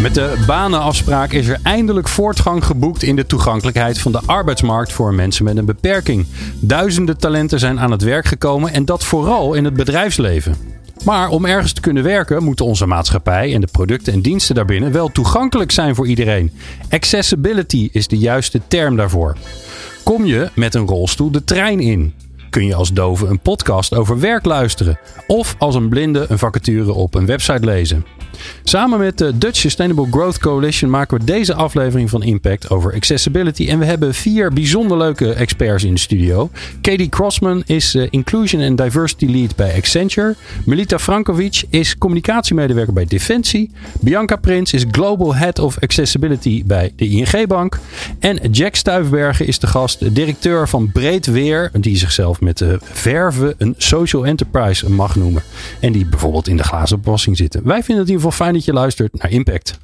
Met de banenafspraak is er eindelijk voortgang geboekt in de toegankelijkheid van de arbeidsmarkt voor mensen met een beperking. Duizenden talenten zijn aan het werk gekomen en dat vooral in het bedrijfsleven. Maar om ergens te kunnen werken, moeten onze maatschappij en de producten en diensten daarbinnen wel toegankelijk zijn voor iedereen. Accessibility is de juiste term daarvoor. Kom je met een rolstoel de trein in? Kun je als dove een podcast over werk luisteren? Of als een blinde een vacature op een website lezen? Samen met de Dutch Sustainable Growth Coalition maken we deze aflevering van Impact over accessibility. En we hebben vier bijzonder leuke experts in de studio. Katie Crossman is uh, Inclusion and Diversity Lead bij Accenture. Melita Frankovic is communicatiemedewerker bij Defensie. Bianca Prins is Global Head of Accessibility bij de ING Bank. En Jack Stuifbergen is de gast, directeur van Breed Weer, die zichzelf met de verven een social enterprise mag noemen. En die bijvoorbeeld in de glazen opwassing zitten. Wij vinden het in geval fijn dat je luistert naar Impact.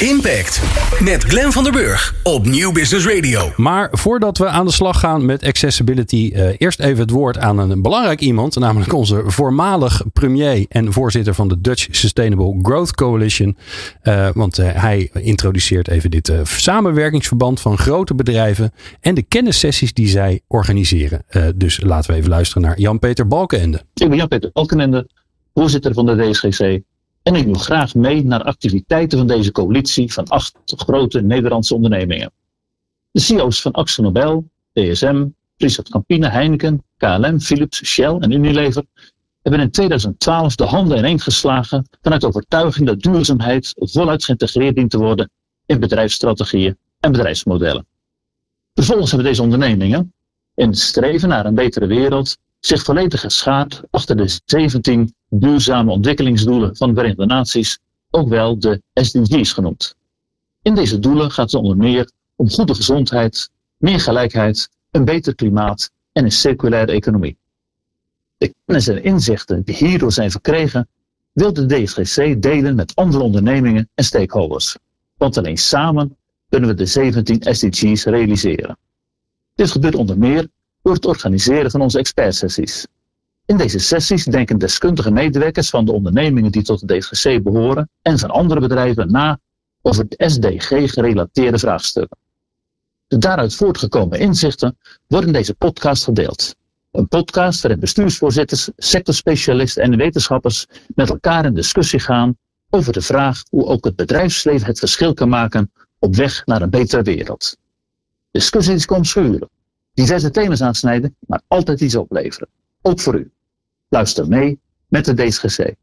Impact met Glenn van der Burg op Nieuw Business Radio. Maar voordat we aan de slag gaan met accessibility, uh, eerst even het woord aan een belangrijk iemand, namelijk onze voormalig premier en voorzitter van de Dutch Sustainable Growth Coalition. Uh, want uh, hij introduceert even dit samenwerkingsverband van grote bedrijven en de kennissessies die zij organiseren. dus laten we even luisteren naar Jan-Peter Balkenende. Ik ben Jan-Peter Balkenende, voorzitter van de DSGC en ik doe graag mee naar activiteiten van deze coalitie van acht grote Nederlandse ondernemingen. De CEO's van Axel Nobel, DSM, Friesland Campina, Heineken, KLM, Philips, Shell en Unilever hebben in 2012 de handen ineen geslagen vanuit overtuiging dat duurzaamheid voluit geïntegreerd dient te worden in bedrijfsstrategieën en bedrijfsmodellen. Vervolgens hebben deze ondernemingen, in het streven naar een betere wereld, zich volledig geschaard achter de 17 duurzame ontwikkelingsdoelen van de Verenigde Naties, ook wel de SDG's genoemd. In deze doelen gaat het onder meer om goede gezondheid, meer gelijkheid, een beter klimaat en een circulaire economie. De kennis en inzichten die hierdoor zijn verkregen, wil de DSGC delen met andere ondernemingen en stakeholders. Want alleen samen kunnen we de 17 SDG's realiseren. Dit gebeurt onder meer door het organiseren van onze expertsessies. In deze sessies denken deskundige medewerkers van de ondernemingen die tot de DGC behoren en van andere bedrijven na over de SDG-gerelateerde vraagstukken. De daaruit voortgekomen inzichten worden in deze podcast gedeeld. Een podcast waarin bestuursvoorzitters, sectorspecialisten en wetenschappers met elkaar in discussie gaan over de vraag hoe ook het bedrijfsleven het verschil kan maken op weg naar een betere wereld. Discussies komen schuren, diverse thema's aansnijden, maar altijd iets opleveren. Ook voor u. Luister mee met de DSGC.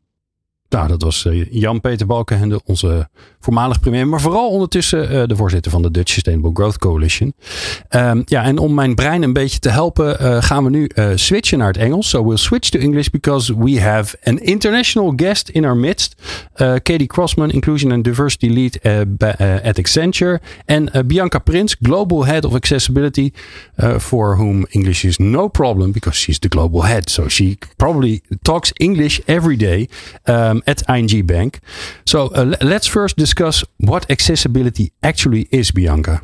Nou, dat was eh, Jan-Peter Balkenende, onze voormalig premier, maar vooral ondertussen uh, de voorzitter van de Dutch Sustainable Growth Coalition. Um, ja, en om mijn brein een beetje te helpen, uh, gaan we nu switchen naar het Engels. So we'll switch to English because we have an international guest in our midst. Katie Crossman, Inclusion and Diversity Lead at Accenture. En Bianca Prins, Global Head of Accessibility, for whom English is no problem because she's the global head. So she probably talks English every day. Um, um, at ING Bank. So uh, let's first discuss what accessibility actually is, Bianca.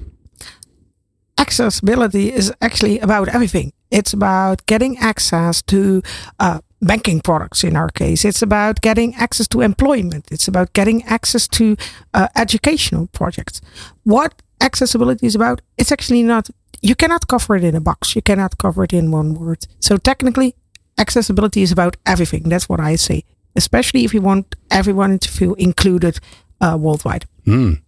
Accessibility is actually about everything. It's about getting access to uh, banking products in our case. It's about getting access to employment. It's about getting access to uh, educational projects. What accessibility is about, it's actually not, you cannot cover it in a box. You cannot cover it in one word. So technically, accessibility is about everything. That's what I say especially if you want everyone to feel included uh, worldwide. Mm.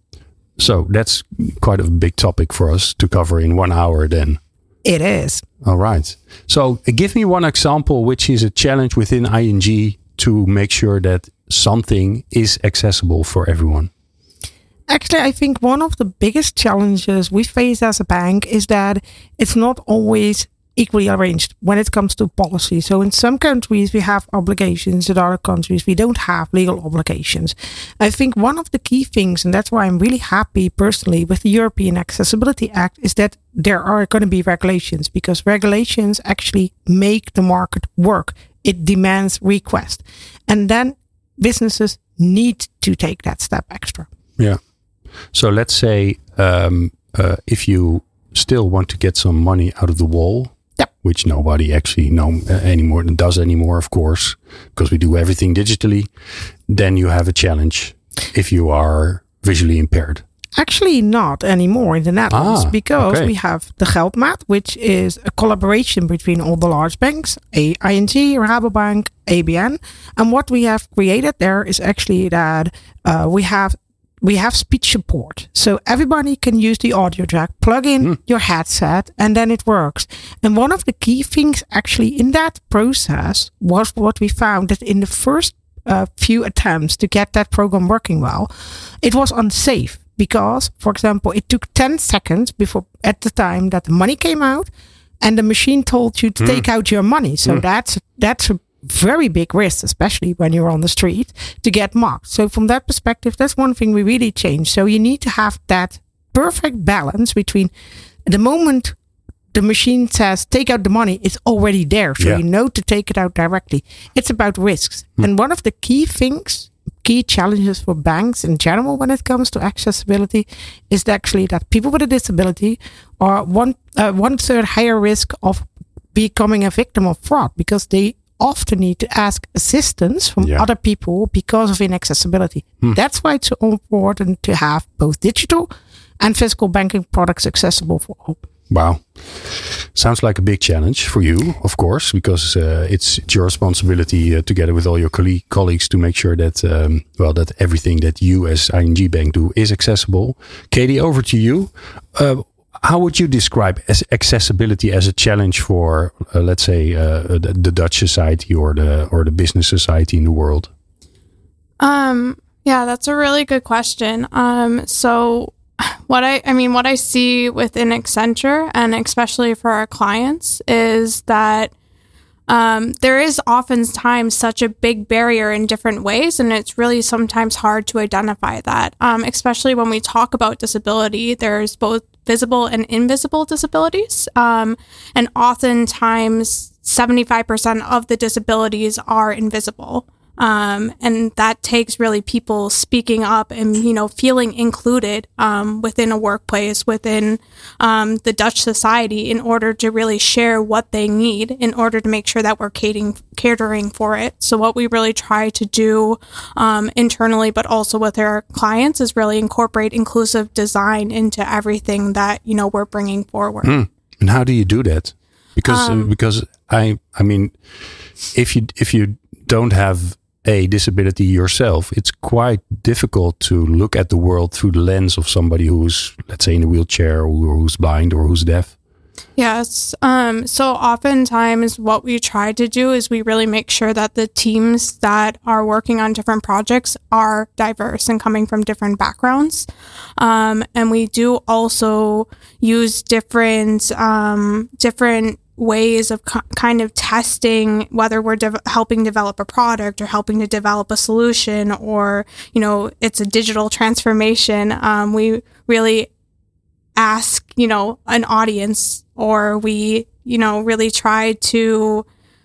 So that's quite a big topic for us to cover in one hour then. It is. All right. So uh, give me one example which is a challenge within ING to make sure that something is accessible for everyone. Actually, I think one of the biggest challenges we face as a bank is that it's not always equally arranged when it comes to policy. So in some countries we have obligations, in other countries we don't have legal obligations. I think one of the key things, and that's why I'm really happy personally with the European Accessibility Act, is that there are going to be regulations because regulations actually make the market work. It demands request. And then businesses need to take that step extra. Yeah. So let's say um, uh, if you still want to get some money out of the wall. Which nobody actually know uh, anymore does anymore, of course, because we do everything digitally, then you have a challenge if you are visually impaired. Actually, not anymore in the Netherlands Ah, because okay. we have the Geldmaat, which is a collaboration between all the large banks, A- ING, Rabobank, ABN. And what we have created there is actually that uh, we have we have speech support, so everybody can use the audio jack, plug in hmm. your headset, and then it works. And one of the key things actually in that process was what we found that in the first uh, few attempts to get that program working well, it was unsafe because, for example, it took 10 seconds before at the time that the money came out and the machine told you to hmm. take out your money. So hmm. that's that's a very big risk, especially when you're on the street, to get mocked. So from that perspective, that's one thing we really changed. So you need to have that perfect balance between the moment the machine says take out the money, it's already there. So Yeah. you know to take it out directly. It's about risks. And one of the key things, key challenges for banks in general when it comes to accessibility is actually that people with a disability are one uh, one third higher risk of becoming a victim of fraud because they often need to ask assistance from Yeah. other people because of inaccessibility. That's why it's so important to have both digital and physical banking products accessible for all. Wow. Sounds like a big challenge for you, of course, because uh, it's, it's your responsibility uh, together with all your colle- colleagues to make sure that, um, well, that everything that you as ING Bank do is accessible. Katie, over to you. Uh, how would you describe as accessibility as a challenge for, uh, let's say, uh, the, the Dutch society or the or the business society in the world? Um, yeah, that's a really good question. Um, so what I, I mean, what I see within Accenture and especially for our clients is that um, there is oftentimes such a big barrier in different ways, and it's really sometimes hard to identify that. Um, especially when we talk about disability, there's both visible and invisible disabilities, um, and oftentimes 75% of the disabilities are invisible. Um, and that takes really people speaking up and you know feeling included um, within a workplace within um, the Dutch society in order to really share what they need in order to make sure that we're catering catering for it. So what we really try to do um, internally, but also with our clients, is really incorporate inclusive design into everything that you know we're bringing forward. And how do you do that? Because uh, because I I mean, if you if you don't have a disability yourself, it's quite difficult to look at the world through the lens of somebody who's let's say in a wheelchair or who's blind or who's deaf. Yes. Um, so oftentimes, what we try to do is we really make sure that the teams that are working on different projects are diverse and coming from different backgrounds. Um, and we do also use different um, different ways of ki- kind of testing whether we're de- helping develop a product or helping to develop a solution or you know it's a digital transformation um, we really ask you know an audience or we you know really try to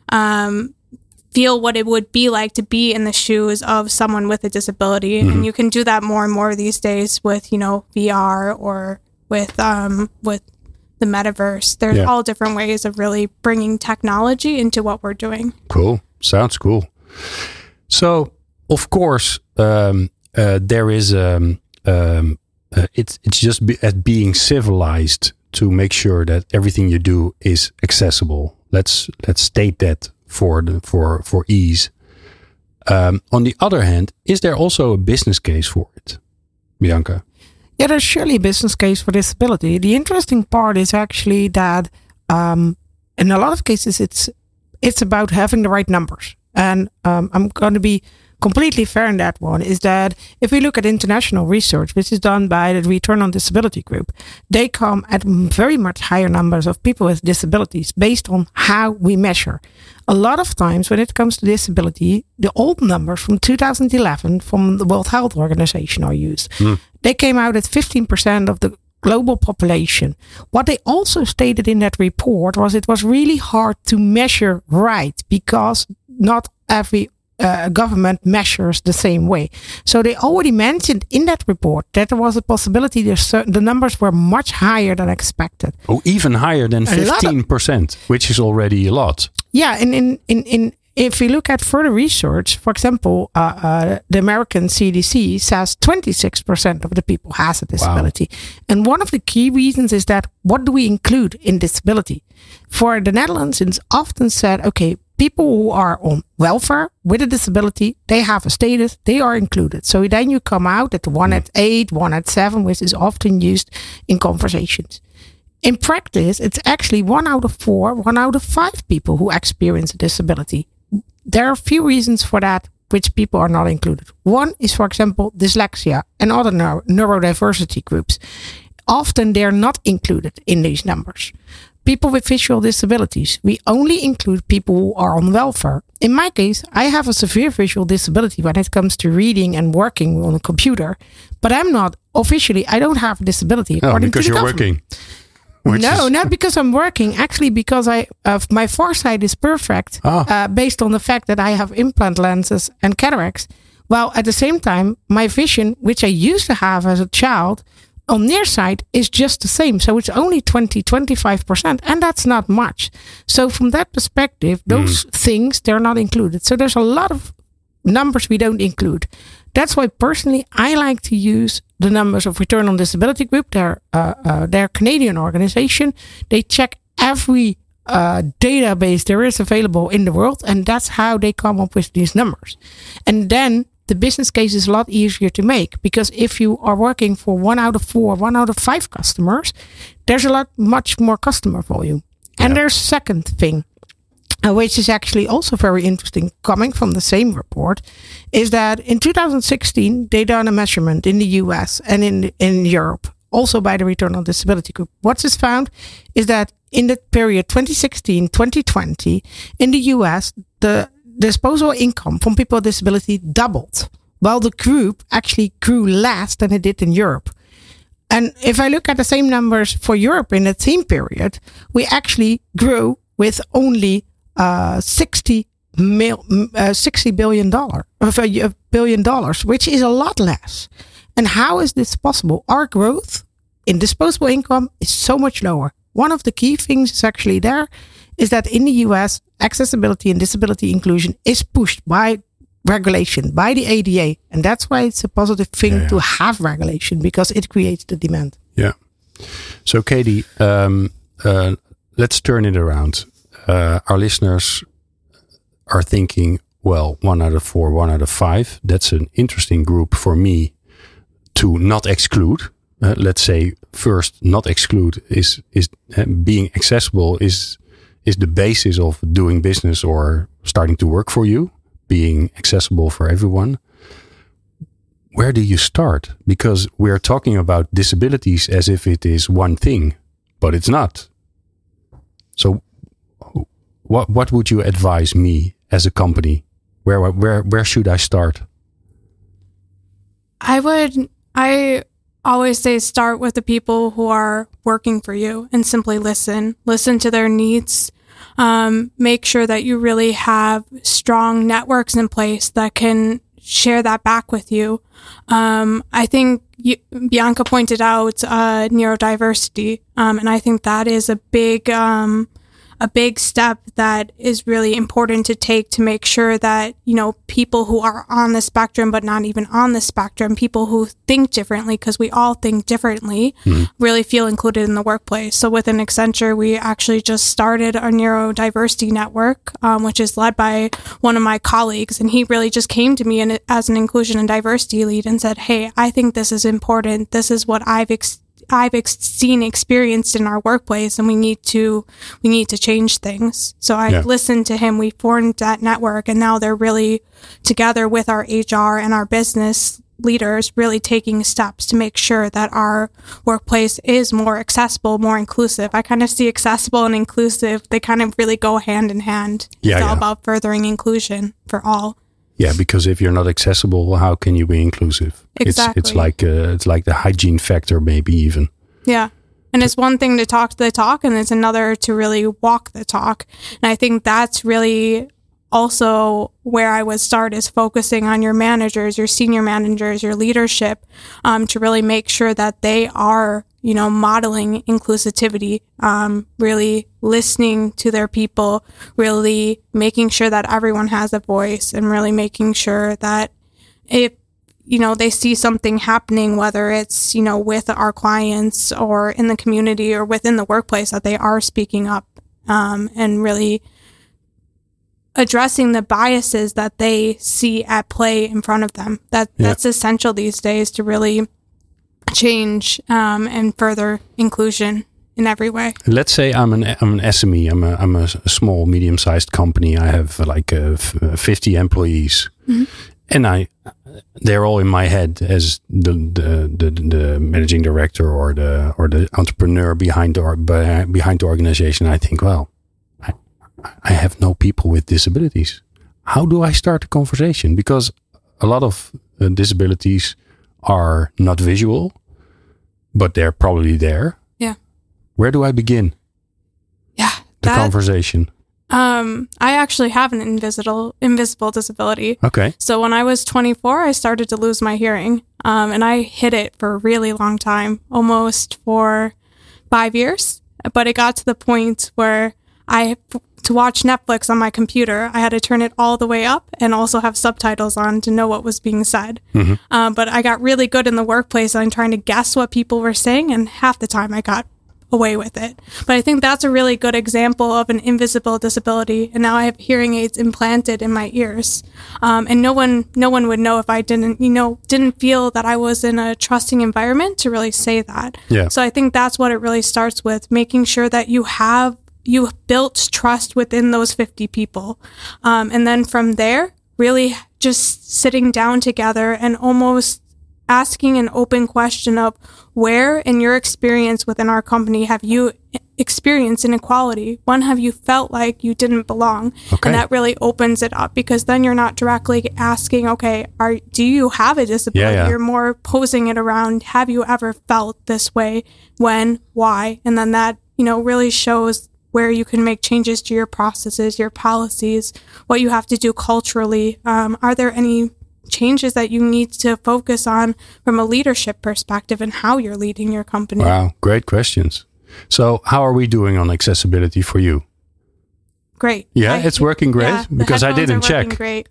um, feel what it would be like to be in the shoes of someone with a disability. And you can do that more and more these days with you know vr or with um with the metaverse there's Yeah. all different ways of really bringing technology into what we're doing Cool. Sounds cool. So, of course, um, uh, there is um, um, uh, it's it's just be, at being civilized to make sure that everything you do is accessible. Let's let's state that for the, for for ease. Um, on the other hand, is there also a business case for it, Bianca? Yeah, there's surely a business case for disability. The interesting part is actually that um, in a lot of cases, it's it's about having the right numbers. And um, I'm going to be completely fair in that one is that if we look at international research, which is done by the Return on Disability Group, they come at very much higher numbers of people with disabilities based on how we measure. A lot of times when it comes to disability, the old numbers from 2011 from the World Health Organization are used. They came out at 15% of the global population. What they also stated in that report was it was really hard to measure right because not every uh, government measures the same way. So they already mentioned in that report that there was a possibility certain, the numbers were much higher than expected. Oh, even higher than A lot of- 15%, which is already a lot. Yeah, and in, in, in if we look at further research, for example, uh, uh, the American CDC says 26% of the people has a disability. And one of the key reasons is that what do we include in disability? For the Netherlands, it's often said, okay, people who are on welfare with a disability, they have a status, they are included. So then you come out at one at eight, one at seven, which is often used in conversations. In practice, it's actually one out of four, one out of five people who experience a disability. There are a few reasons for that which people are not included. One is, for example, dyslexia and other neuro- neurodiversity groups. Often they're not included in these numbers. People with visual disabilities, we only include people who are on welfare. In my case, I have a severe visual disability when it comes to reading and working on a computer, but I'm not officially, I don't have a disability Oh, according because to the you're government. working. No, is- not because I'm working. Actually, because I uh, my foresight is perfect, Ah. uh, based on the fact that I have implant lenses and cataracts. While at the same time, my vision, which I used to have as a child, on near sight is just the same. So it's only 20, 25%, and that's not much. So from that perspective, those things, they're not included. So there's a lot of numbers we don't include. That's why personally I like to use the numbers of Return on Disability Group. They're uh, uh, they're a Canadian organization. They check every uh, database there is available in the world, and that's how they come up with these numbers. And then the business case is a lot easier to make because if you are working for one out of four, one out of five customers, there's a lot much more customer volume. And there's second thing which is actually also very interesting, coming from the same report, is that in 2016 they done a measurement in the U.S. and in in Europe, also by the Return on Disability Group. What is found is that in the period 2016-2020 in the U.S. the disposable income from people with disability doubled, while the group actually grew less than it did in Europe. And if I look at the same numbers for Europe in the same period, we actually grew with only uh, 60 mil, uh, 60 billion dollar of a a billion dollars, which is a lot less. And how is this possible? Our growth in disposable income is so much lower. One of the key things is actually there is that in the US, accessibility and disability inclusion is pushed by regulation, by the ADA. And that's why it's a positive thing Yeah, yeah. to have regulation because it creates the demand. Yeah. So, Katie, um, uh, let's turn it around. Uh, our listeners are thinking, well, one out of four, one out of five. That's an interesting group for me to not exclude. Uh, let's say first, not exclude is is uh, being accessible is is the basis of doing business or starting to work for you. Being accessible for everyone where do you start? Because we're talking about disabilities as if it is one thing, but it's not. What what would you advise me as a company? Where where where should I start? I would, I always say start with the people who are working for you and simply listen. Listen to their needs. Um, make sure that you really have strong networks in place that can share that back with you. Um, I think you, Bianca pointed out uh, neurodiversity, um, and I think that is a big um, a big step that is really important to take to make sure that you know people who are on the spectrum but not even on the spectrum people who think differently because we all think differently really feel included in the workplace. So within accenture we actually just started our neurodiversity network um, which is led by one of my colleagues and he really just came to me and as an inclusion and diversity lead and said hey i think this is important. This is what i've ex- I've ex- seen experienced in our workplace and we need to we need to change things. So I Yeah. listened to him, we formed that network and now they're really together with our HR and our business leaders really taking steps to make sure that our workplace is more accessible, more inclusive. I kind of see accessible and inclusive, they kind of really go hand in hand. Yeah, it's all yeah. about furthering inclusion for all. Yeah, because if you're not accessible, how can you be inclusive? It's it's like uh, it's like the hygiene factor, maybe even. Yeah. And it's one thing to talk the talk, and it's another to really walk the talk. And I think that's really also where I would start is focusing on your managers, your senior managers, your leadership, um, to really make sure that they are, you know, modeling inclusivity, um, really listening to their people, really making sure that everyone has a voice, and really making sure that if you know they see something happening whether it's you know with our clients or in the community or within the workplace that they are speaking up um, and really addressing the biases that they see at play in front of them that Yeah. that's essential these days to really change um, and further inclusion in every way Let's say I'm an I'm an SME. I'm a I'm a small medium sized company. I have uh, like uh, f- uh, 50 employees, and I they're all in my head as the the, the the managing director or the or the entrepreneur behind the behind the organization. I think, well, I have no people with disabilities. How do I start a conversation? Because a lot of uh, disabilities are not visual, but they're probably there. Yeah. Where do I begin yeah the that conversation? um i actually have an invisible invisible disability Okay. So when I was 24, I started to lose my hearing, um, and I hid it for a really long time, almost for five years. But it got to the point where I, to watch Netflix on my computer, I had to turn it all the way up and also have subtitles on to know what was being said. Um, but I got really good in the workplace on trying to guess what people were saying, and half the time I got away with it. But I think that's a really good example of an invisible disability. And now I have hearing aids implanted in my ears, um, and no one, no one would know if I didn't, you know, didn't feel that I was in a trusting environment to really say that. Yeah. So I think that's what it really starts with, making sure that you have you built trust within those 50 people, um, and then from there, really just sitting down together and almost asking an open question of where in your experience within our company have you experienced inequality? When have you felt like you didn't belong? Okay. and that really opens it up because then you're not directly asking okay are do you have a disability yeah. you're more posing it around have you ever felt this way? When? Why? And then that you know really shows where you can make changes to your processes your policies what you have to do culturally um, are there any changes that you need to focus on from a leadership perspective and how you're leading your company. Wow, great questions. So, how are we doing on accessibility for you? Great. Yeah, I- it's working great yeah, because I didn't check. Great.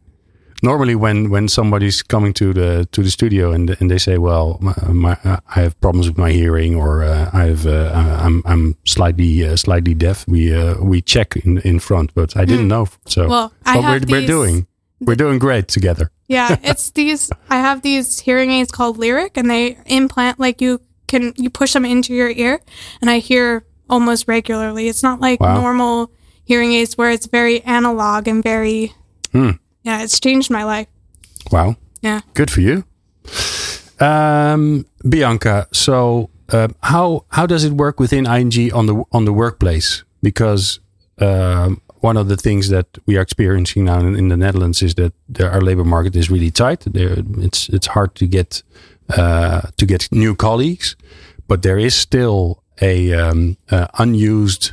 Normally, when when somebody's coming to the to the studio and and they say, "Well, my, my, I have problems with my hearing," or uh, "I have uh, I'm I'm slightly uh, slightly deaf," we uh, we check in in front. But I didn't know. So. Well, we're, we're doing, we're doing great together. Yeah, it's these. I have these hearing aids called Lyric, and they implant like you can you push them into your ear, and I hear almost regularly. It's not like Wow. normal hearing aids where it's very analog and very. Hmm. Yeah, it's changed my life. Wow. Yeah. Good for you. Um, Bianca, so uh, how how does it work within ING on the on the workplace? Because um, one of the things that we are experiencing now in, in the Netherlands is that the, our labor market is really tight. There, it's it's hard to get uh, to get new colleagues, but there is still a um, uh, unused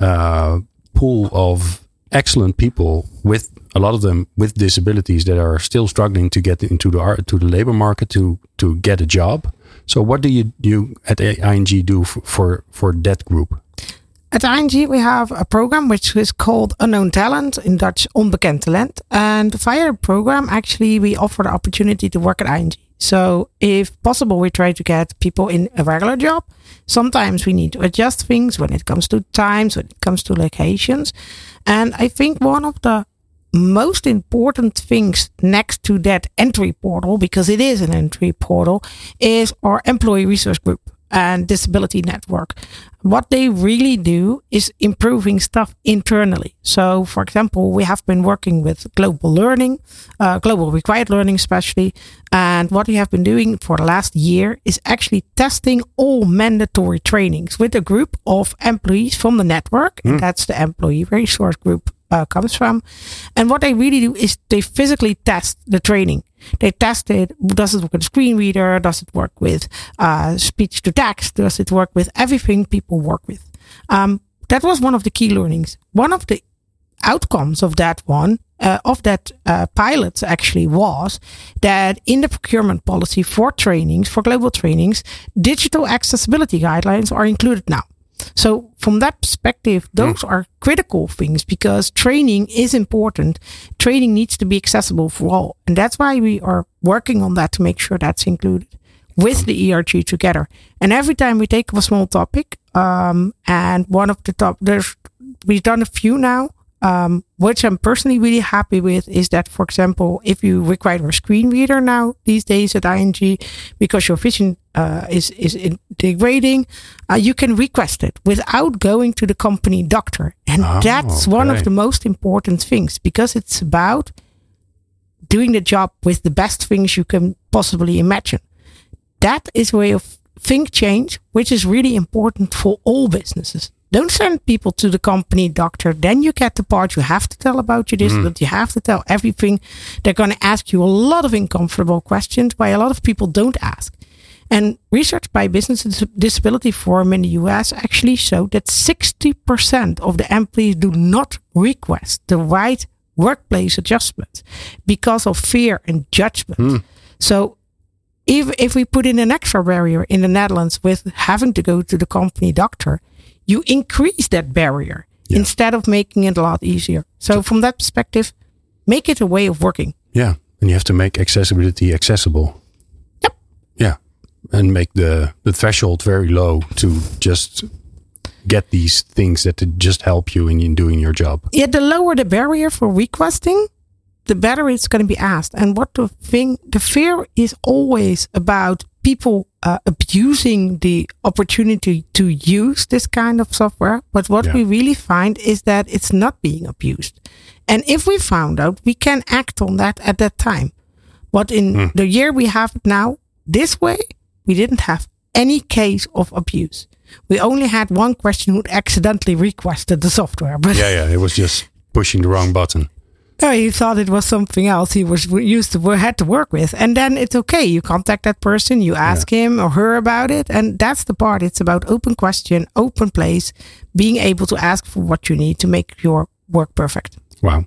uh, pool of excellent people with a lot of them with disabilities that are still struggling to get into the to the labor market to to get a job. So what do you you at ING do f- for for that group? At ING, we have a program which is called Unknown Talent, in Dutch, Onbekend Talent. And via the program, actually, we offer the opportunity to work at ING. So, if possible, we try to get people in a regular job. Sometimes we need to adjust things when it comes to times, when it comes to locations. And I think one of the most important things next to that entry portal, because it is an entry portal, is our employee resource group. and Disability Network. What they really do is improving stuff internally. So, for example, we have been working with global learning, uh, global required learning, especially. And what we have been doing for the last year is actually testing all mandatory trainings with a group of employees from the network. And that's the employee resource group uh, comes from. And what they really do is they physically test the training. They test it. Does it work with a screen reader? Does it work with uh, speech to text? Does it work with everything people work with? Um, that was one of the key learnings. One of the outcomes of that one, uh, of that uh, pilot actually was that in the procurement policy for trainings, for global trainings, digital accessibility guidelines are included now. So from that perspective, those are critical things because training is important. Training needs to be accessible for all. And that's why we are working on that to make sure that's included with the ERG together. And every time we take a small topic, um, and one of the top, there's, we've done a few now, um, which I'm personally really happy with is that, for example, if you require a screen reader now these days at ING because your vision uh, is is degrading, uh, you can request it without going to the company doctor, and Oh, that's one of the most important things because it's about doing the job with the best things you can possibly imagine. That is a way of think change, which is really important for all businesses. Don't send people to the company doctor. Then you get the part you have to tell about your disability. Mm-hmm. You have to tell everything. They're going to ask you a lot of uncomfortable questions why a lot of people don't ask. And research by Business Disability Forum in the US actually showed that 60% of the employees do not request the right workplace adjustment because of fear and judgment. Hmm. So if if we put in an extra barrier in the Netherlands with having to go to the company doctor, you increase that barrier instead of making it a lot easier. So from that perspective, make it a way of working. Yeah. And you have to make accessibility accessible. Yep. Yeah. And make the, the threshold very low to just get these things that just help you in, in doing your job. Yeah, the lower the barrier for requesting, the better it's going to be asked. And what the thing, the fear is always about people uh, abusing the opportunity to use this kind of software. But what Yeah. we really find is that it's not being abused. And if we found out, we can act on that at that time. But in the year we have it now, this way, we didn't have any case of abuse. We only had one question who accidentally requested the software, but Yeah, yeah. It was just pushing the wrong button. No, he thought it was something else he was used to had to work with, and then it's okay. You contact that person, you ask him or her about it, and that's the part. It's about open question, open place, being able to ask for what you need to make your work perfect. Wow.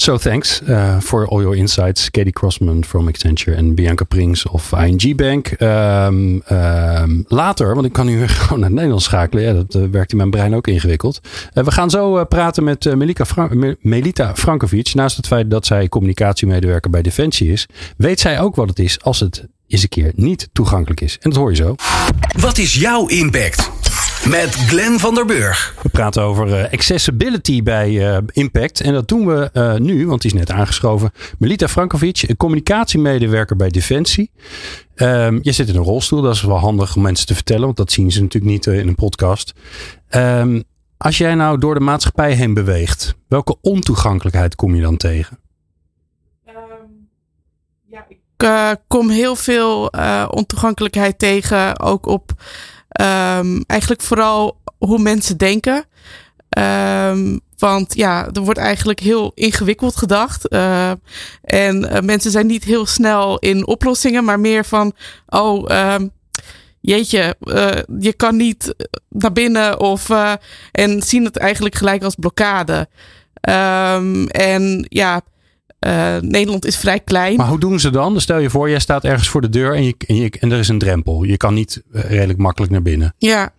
So thanks uh, for all your insights, Katie Crossman from Accenture en Bianca Prings of ING Bank. Ehm, ehm, later, want ik kan nu gewoon naar het Nederlands schakelen. Ja, dat eh, werkt in mijn brein ook ingewikkeld. Eh, we gaan zo eh, praten met eh, Melika Fra- Me- Melita Frankovic. Naast het feit dat zij communicatiemedewerker bij Defensie is, weet zij ook wat het is als het eens een keer niet toegankelijk is. En dat hoor je zo. Wat is jouw impact? Met Glenn van der Burg. We praten over eh, accessibility bij eh, Impact. En dat doen we eh, nu, want die is net aangeschoven. Melita Frankovic, een communicatiemedewerker bij Defensie. Ehm, je zit in een rolstoel, dat is wel handig om mensen te vertellen, want dat zien ze natuurlijk niet in een podcast. Ehm, als jij nou door de maatschappij heen beweegt, welke ontoegankelijkheid kom je dan tegen? Ik eh, kom heel veel eh, ontoegankelijkheid tegen, ook op ehm, eigenlijk vooral hoe mensen denken. Ehm, want ja, er wordt eigenlijk heel ingewikkeld gedacht. Eh, en eh, mensen zijn niet heel snel in oplossingen, maar meer van, oh, ehm, jeetje, eh, je kan niet naar binnen of eh, en zien het eigenlijk gelijk als blokkade. En ja, eh, Nederland is vrij klein. Maar hoe doen ze dan? Stel je voor, jij staat ergens voor de deur en, je, en, je, en er is een drempel. Je kan niet eh, redelijk makkelijk naar binnen. Ja.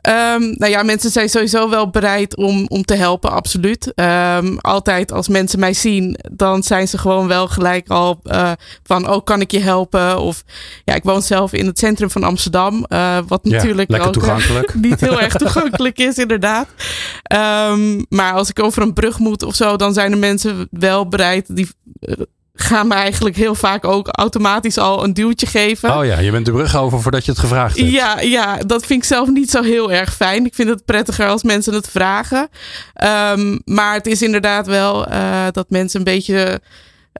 Ehm, nou ja, mensen zijn sowieso wel bereid om, om te helpen, absoluut. Ehm, altijd als mensen mij zien, dan zijn ze gewoon wel gelijk al eh, van, oh, kan ik je helpen? Of ja, ik woon zelf in het centrum van Amsterdam, eh, wat Ja, natuurlijk ook eh, toegankelijk. niet heel erg toegankelijk is, inderdaad. Ehm, maar als ik over een brug moet of zo, dan zijn er mensen wel bereid die gaan me eigenlijk heel vaak ook automatisch al een duwtje geven. Oh ja, je bent de brug over voordat je het gevraagd hebt. Ja, ja, dat vind ik zelf niet zo heel erg fijn. Ik vind het prettiger als mensen het vragen. Um, maar het is inderdaad wel uh, dat mensen een beetje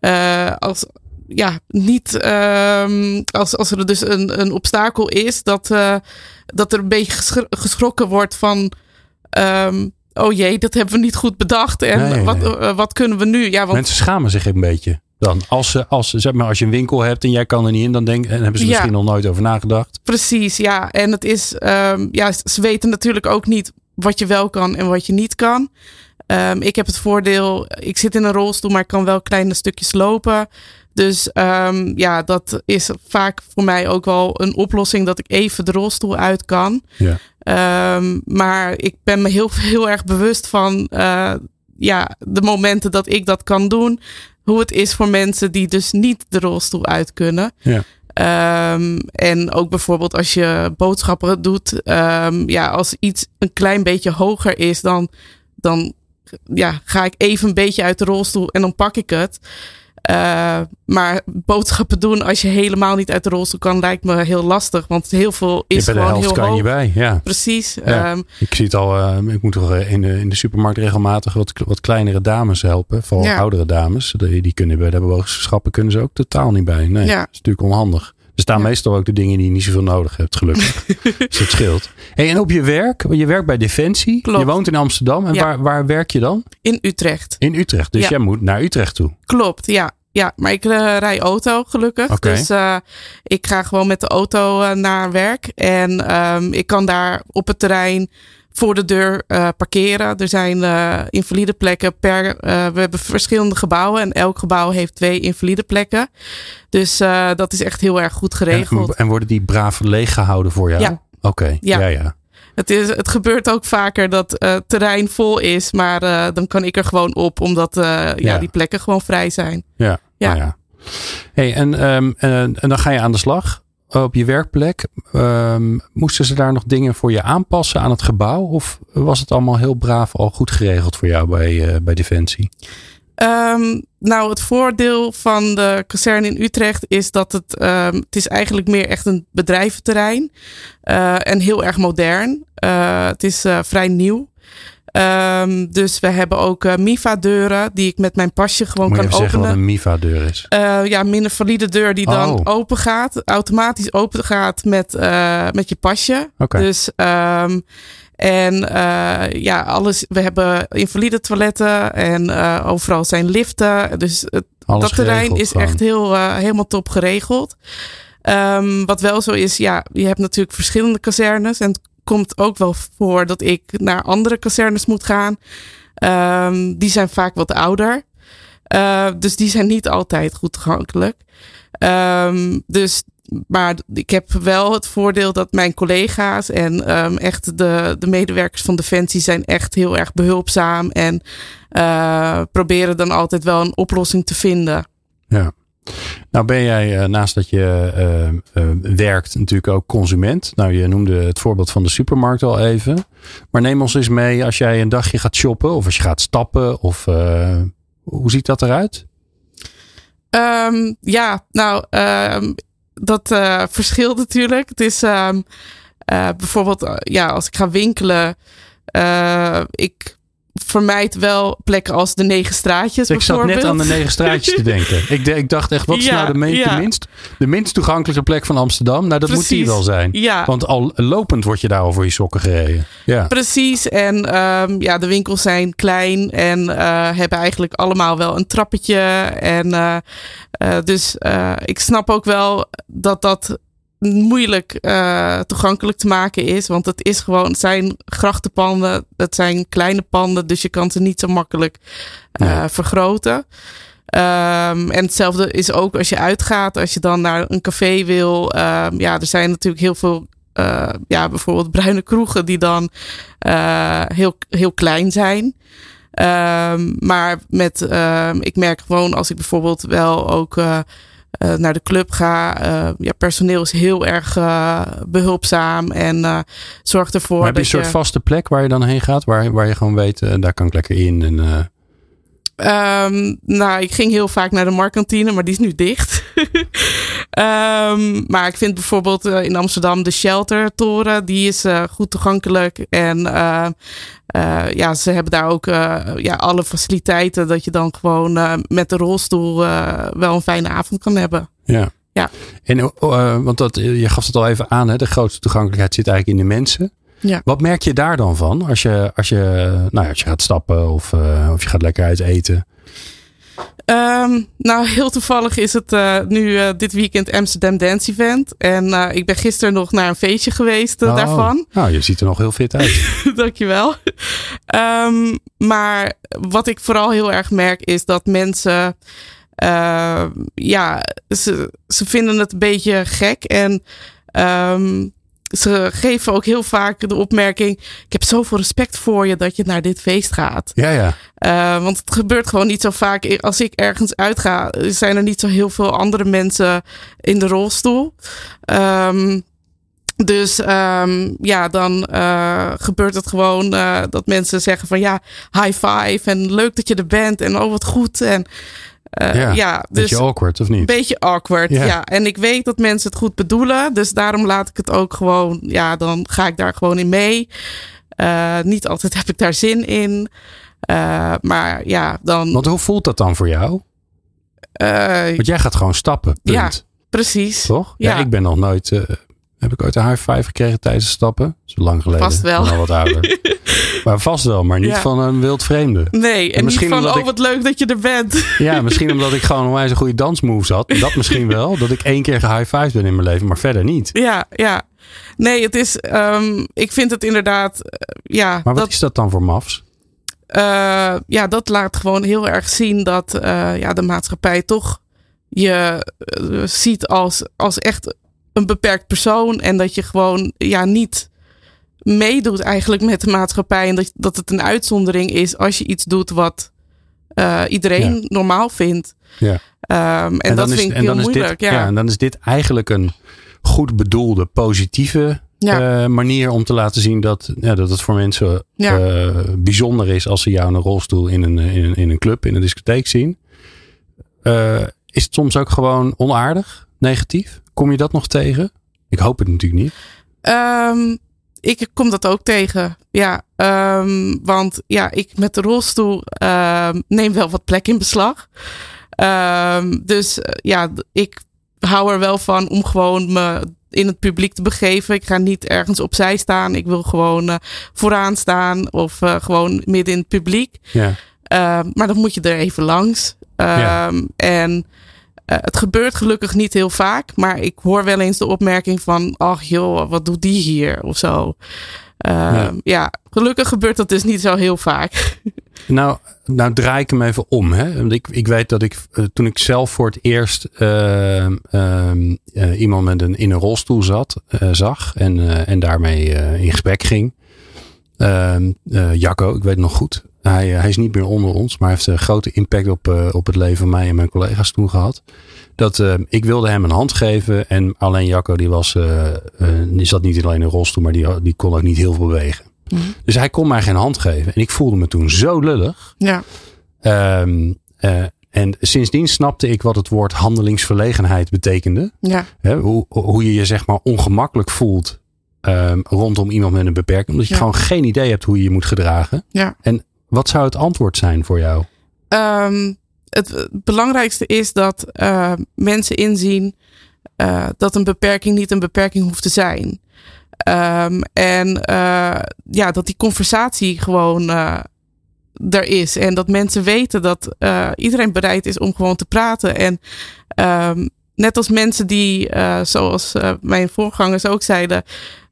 uh, als ja, niet um, als, als er dus een, een obstakel is, dat, uh, dat er een beetje geschrokken wordt van. Um, oh jee, dat hebben we niet goed bedacht. En nee, wat, nee. Wat kunnen we nu? Ja, want... Mensen schamen zich een beetje. Dan, als, ze, als, zeg maar, als je een winkel hebt en jij kan er niet in, dan denk, en hebben ze misschien ja. nog nooit over nagedacht. Precies, ja. En het is, um, ja, ze weten natuurlijk ook niet wat je wel kan en wat je niet kan. Um, ik heb het voordeel, ik zit in een rolstoel, maar ik kan wel kleine stukjes lopen. Dus um, ja, dat is vaak voor mij ook wel een oplossing dat ik even de rolstoel uit kan. Ja. Um, maar ik ben me heel, heel erg bewust van uh, ja, de momenten dat ik dat kan doen. Hoe het is voor mensen die dus niet de rolstoel uit kunnen. Ja. Um, en ook bijvoorbeeld als je boodschappen doet. ja, als iets een klein beetje hoger is, dan, dan ja, ga ik even een beetje uit de rolstoel en dan pak ik het. Uh, maar boodschappen doen als je helemaal niet uit de rolstoel kan, lijkt me heel lastig. Want heel veel is bij gewoon de helft heel kan hoog. je bij, ja. Precies. Ja. Um, ik zie het al, uh, ik moet toch in de, in de supermarkt regelmatig wat, wat kleinere dames helpen. Vooral Ja. oudere dames. Die, die kunnen bij de boodschappen kunnen ze ook totaal niet bij. Nee, Ja. dat is natuurlijk onhandig. Er staan Ja. meestal ook de dingen die je niet zoveel nodig hebt, gelukkig. dus dat scheelt. Hey, en op je werk, je werkt bij Defensie. Klopt. Je woont in Amsterdam. En Ja. waar, waar werk je dan? in Utrecht. In Utrecht. Dus Ja. jij moet naar Utrecht toe. Klopt, ja. Ja, maar ik uh, rij auto gelukkig. Dus uh, ik ga gewoon met de auto uh, naar werk. En um, ik kan daar op het terrein voor de deur parkeren. Er zijn invalide plekken per. We hebben verschillende gebouwen en elk gebouw heeft twee invalide plekken. Dus dat is echt heel erg goed geregeld. En, en worden die braaf leeggehouden voor jou? Ja. Oké, Ja. ja, ja. Het, is, het gebeurt ook vaker dat uh, terrein vol is, maar uh, dan kan ik er gewoon op, omdat uh, ja. Ja. die plekken gewoon vrij zijn. Ja, Ja. nou ja. Hey, en, um, en, en dan ga je aan de slag op je werkplek. Um, moesten ze daar nog dingen voor je aanpassen aan het gebouw? Of was het allemaal heel braaf al goed geregeld voor jou bij, uh, bij Defensie? Um, nou, het voordeel van de kazerne in Utrecht is dat het, um, het is eigenlijk meer echt een bedrijventerrein. Uh, en heel erg modern. Uh, het is uh, vrij nieuw. Um, dus we hebben ook uh, MIFA-deuren die ik met mijn pasje gewoon Moet je kan openen. zeggen wat een MIFA-deur is? Uh, ja, minder valide deur die dan Oh. open gaat. Automatisch open gaat met, uh, met je pasje. Oké. Dus, um, en uh, ja, alles. We hebben invalide toiletten en uh, overal zijn liften. Dus het, dat terrein is gewoon. echt heel, uh, helemaal top geregeld. Um, wat wel zo is, ja, je hebt natuurlijk verschillende kazernes. En komt ook wel voor dat ik naar andere kazernes moet gaan. Um, die zijn vaak wat ouder. Uh, dus die zijn niet altijd goed toegankelijk. Um, dus, maar ik heb wel het voordeel dat mijn collega's en um, echt de, de medewerkers van Defensie zijn echt heel erg behulpzaam. En uh, proberen dan altijd wel een oplossing te vinden. Ja. Nou ben jij uh, naast dat je uh, uh, werkt natuurlijk ook consument. Nou je noemde het voorbeeld van de supermarkt al even. Maar neem ons eens mee als jij een dagje gaat shoppen of als je gaat stappen. Of hoe ziet dat eruit? Um, ja, nou um, dat verschilt natuurlijk. Het is uh, bijvoorbeeld ja, als ik ga winkelen. Ik vermijd wel plekken als de negen straatjes. Ik zat net aan de negen straatjes te denken. Ik, ik dacht echt, wat is Ja, nou de, me- ja. de, minst, de minst toegankelijke plek van Amsterdam? Nou, dat moet die wel zijn. Ja. Want al lopend word je daar al voor je sokken gereden. Ja. Precies. En um, ja, de winkels zijn klein en uh, hebben eigenlijk allemaal wel een trappetje. En uh, uh, dus ik snap ook wel dat dat moeilijk uh, toegankelijk te maken is. Want het is gewoon, het zijn grachtenpanden, het zijn kleine panden, dus je kan ze niet zo makkelijk uh, Nee. vergroten. Um, en hetzelfde is ook als je uitgaat, als je dan naar een café wil. Um, ja, er zijn natuurlijk heel veel, uh, ja, bijvoorbeeld bruine kroegen die dan heel, heel klein zijn. Um, maar met, ik merk gewoon als ik bijvoorbeeld wel ook uh, uh, naar de club ga. Uh, ja, personeel is heel erg uh, behulpzaam en zorgt ervoor Maar heb je een soort vaste plek waar je dan heen gaat? Waar, waar je gewoon weet, daar kan ik lekker in. En, Um, nou, ik ging heel vaak naar de marktkantine, maar die is nu dicht. um, maar ik vind bijvoorbeeld uh, in Amsterdam de Shelter-toren, die is uh, goed toegankelijk. En uh, ja, ze hebben daar ook ja, alle faciliteiten dat je dan gewoon met de rolstoel wel een fijne avond kan hebben. Ja. Ja. En, want dat, je gaf het al even aan, hè, de grootste toegankelijkheid zit eigenlijk in de mensen. Ja. Wat merk je daar dan van als je, als je, nou ja, als je gaat stappen of, of je gaat lekker uit eten? Um, nou, heel toevallig is het uh, nu uh, dit weekend Amsterdam Dance Event. En ik ben gisteren nog naar een feestje geweest oh. daarvan. Nou, je ziet er nog heel fit uit. Dankjewel. Um, maar wat ik vooral heel erg merk is dat mensen ja, ze, ze vinden het een beetje gek. En um, ze geven ook heel vaak de opmerking: Ik heb zoveel respect voor je dat je naar dit feest gaat. Ja, ja. Uh, want het gebeurt gewoon niet zo vaak. Als ik ergens uitga, zijn er niet zo heel veel andere mensen in de rolstoel. Um, dus um, ja, dan uh, gebeurt het gewoon uh, dat mensen zeggen van ja, high five en leuk dat je er bent en oh wat goed. En uh, ja, ja, dus beetje awkward of niet? Een beetje awkward, ja. ja. En ik weet dat mensen het goed bedoelen, dus daarom laat ik het ook gewoon, ja, dan ga ik daar gewoon in mee. Uh, niet altijd heb ik daar zin in, uh, maar ja, dan. Want hoe voelt dat dan voor jou? Want jij gaat gewoon stappen, punt. Ja, precies. Toch? Ja, ja ik ben nog nooit. Heb ik ooit een high five gekregen tijdens het stappen? Is lang geleden. Vast wel. Al wat ouder. Maar vast wel, maar niet ja. van een wild vreemde. Nee, en, en misschien niet van, oh ik, wat leuk dat je er bent. Ja, misschien omdat ik gewoon onwijs een goede dansmoves had. Dat misschien wel. Dat ik één keer gehigh-fived ben in mijn leven, maar verder niet. Ja, ja. Nee, het is, um, ik vind het inderdaad, uh, ja. Maar wat dat, is dat dan voor mafs? Uh, ja, dat laat gewoon heel erg zien dat uh, ja, de maatschappij toch je ziet als, als echt een beperkt persoon. En dat je gewoon ja, niet meedoet eigenlijk met de maatschappij. En dat, dat het een uitzondering is als je iets doet wat uh, iedereen ja. normaal vindt. Ja. Um, en, en dat is, vind ik heel moeilijk. Dit, ja. ja, en dan is dit eigenlijk een goed bedoelde, positieve ja. uh, manier om te laten zien dat, ja, dat het voor mensen uh, bijzonder is als ze jou in een rolstoel in een, in, een, in een club, in een discotheek zien. Is het soms ook gewoon onaardig, negatief? Kom je dat nog tegen? Ik hoop het natuurlijk niet. Um, ik kom dat ook tegen. Ja, um, want ja, ik met de rolstoel um, neem wel wat plek in beslag. Um, dus uh, ja, ik hou er wel van om gewoon me in het publiek te begeven. Ik ga niet ergens opzij staan. Ik wil gewoon uh, vooraan staan of uh, gewoon midden in het publiek. Ja. maar dan moet je er even langs. Ja. En het gebeurt gelukkig niet heel vaak, maar ik hoor wel eens de opmerking van, ach joh, wat doet die hier of zo. Uh, ja. ja. gelukkig gebeurt dat dus niet zo heel vaak. Nou, nou draai ik hem even om. Hè? Want ik, ik weet dat ik uh, toen ik zelf voor het eerst iemand met een, in een rolstoel zat, zag en, en daarmee in gesprek ging. Jacco, ik weet nog goed. Hij, hij, is niet meer onder ons, maar heeft een grote impact op, uh, op het leven van mij en mijn collega's toen gehad. Dat uh, ik wilde hem een hand geven en alleen Jacco die was, uh, die zat niet alleen in een rolstoel, maar die, die kon ook niet heel veel bewegen. Mm -hmm. Dus hij kon mij geen hand geven en ik voelde me toen zo lullig. Ja. Um, en sindsdien snapte ik wat het woord handelingsverlegenheid betekende. Ja. He, hoe, hoe je je zeg maar ongemakkelijk voelt um, rondom iemand met een beperking. Omdat je ja. gewoon geen idee hebt hoe je je moet gedragen. Ja. En wat zou het antwoord zijn voor jou? Um, het, belangrijkste is dat uh, mensen inzien uh, dat een beperking niet een beperking hoeft te zijn. Um, en uh, ja, dat die conversatie gewoon er is. En dat mensen weten dat iedereen bereid is om gewoon te praten. En um, net als mensen die, zoals mijn voorgangers ook zeiden,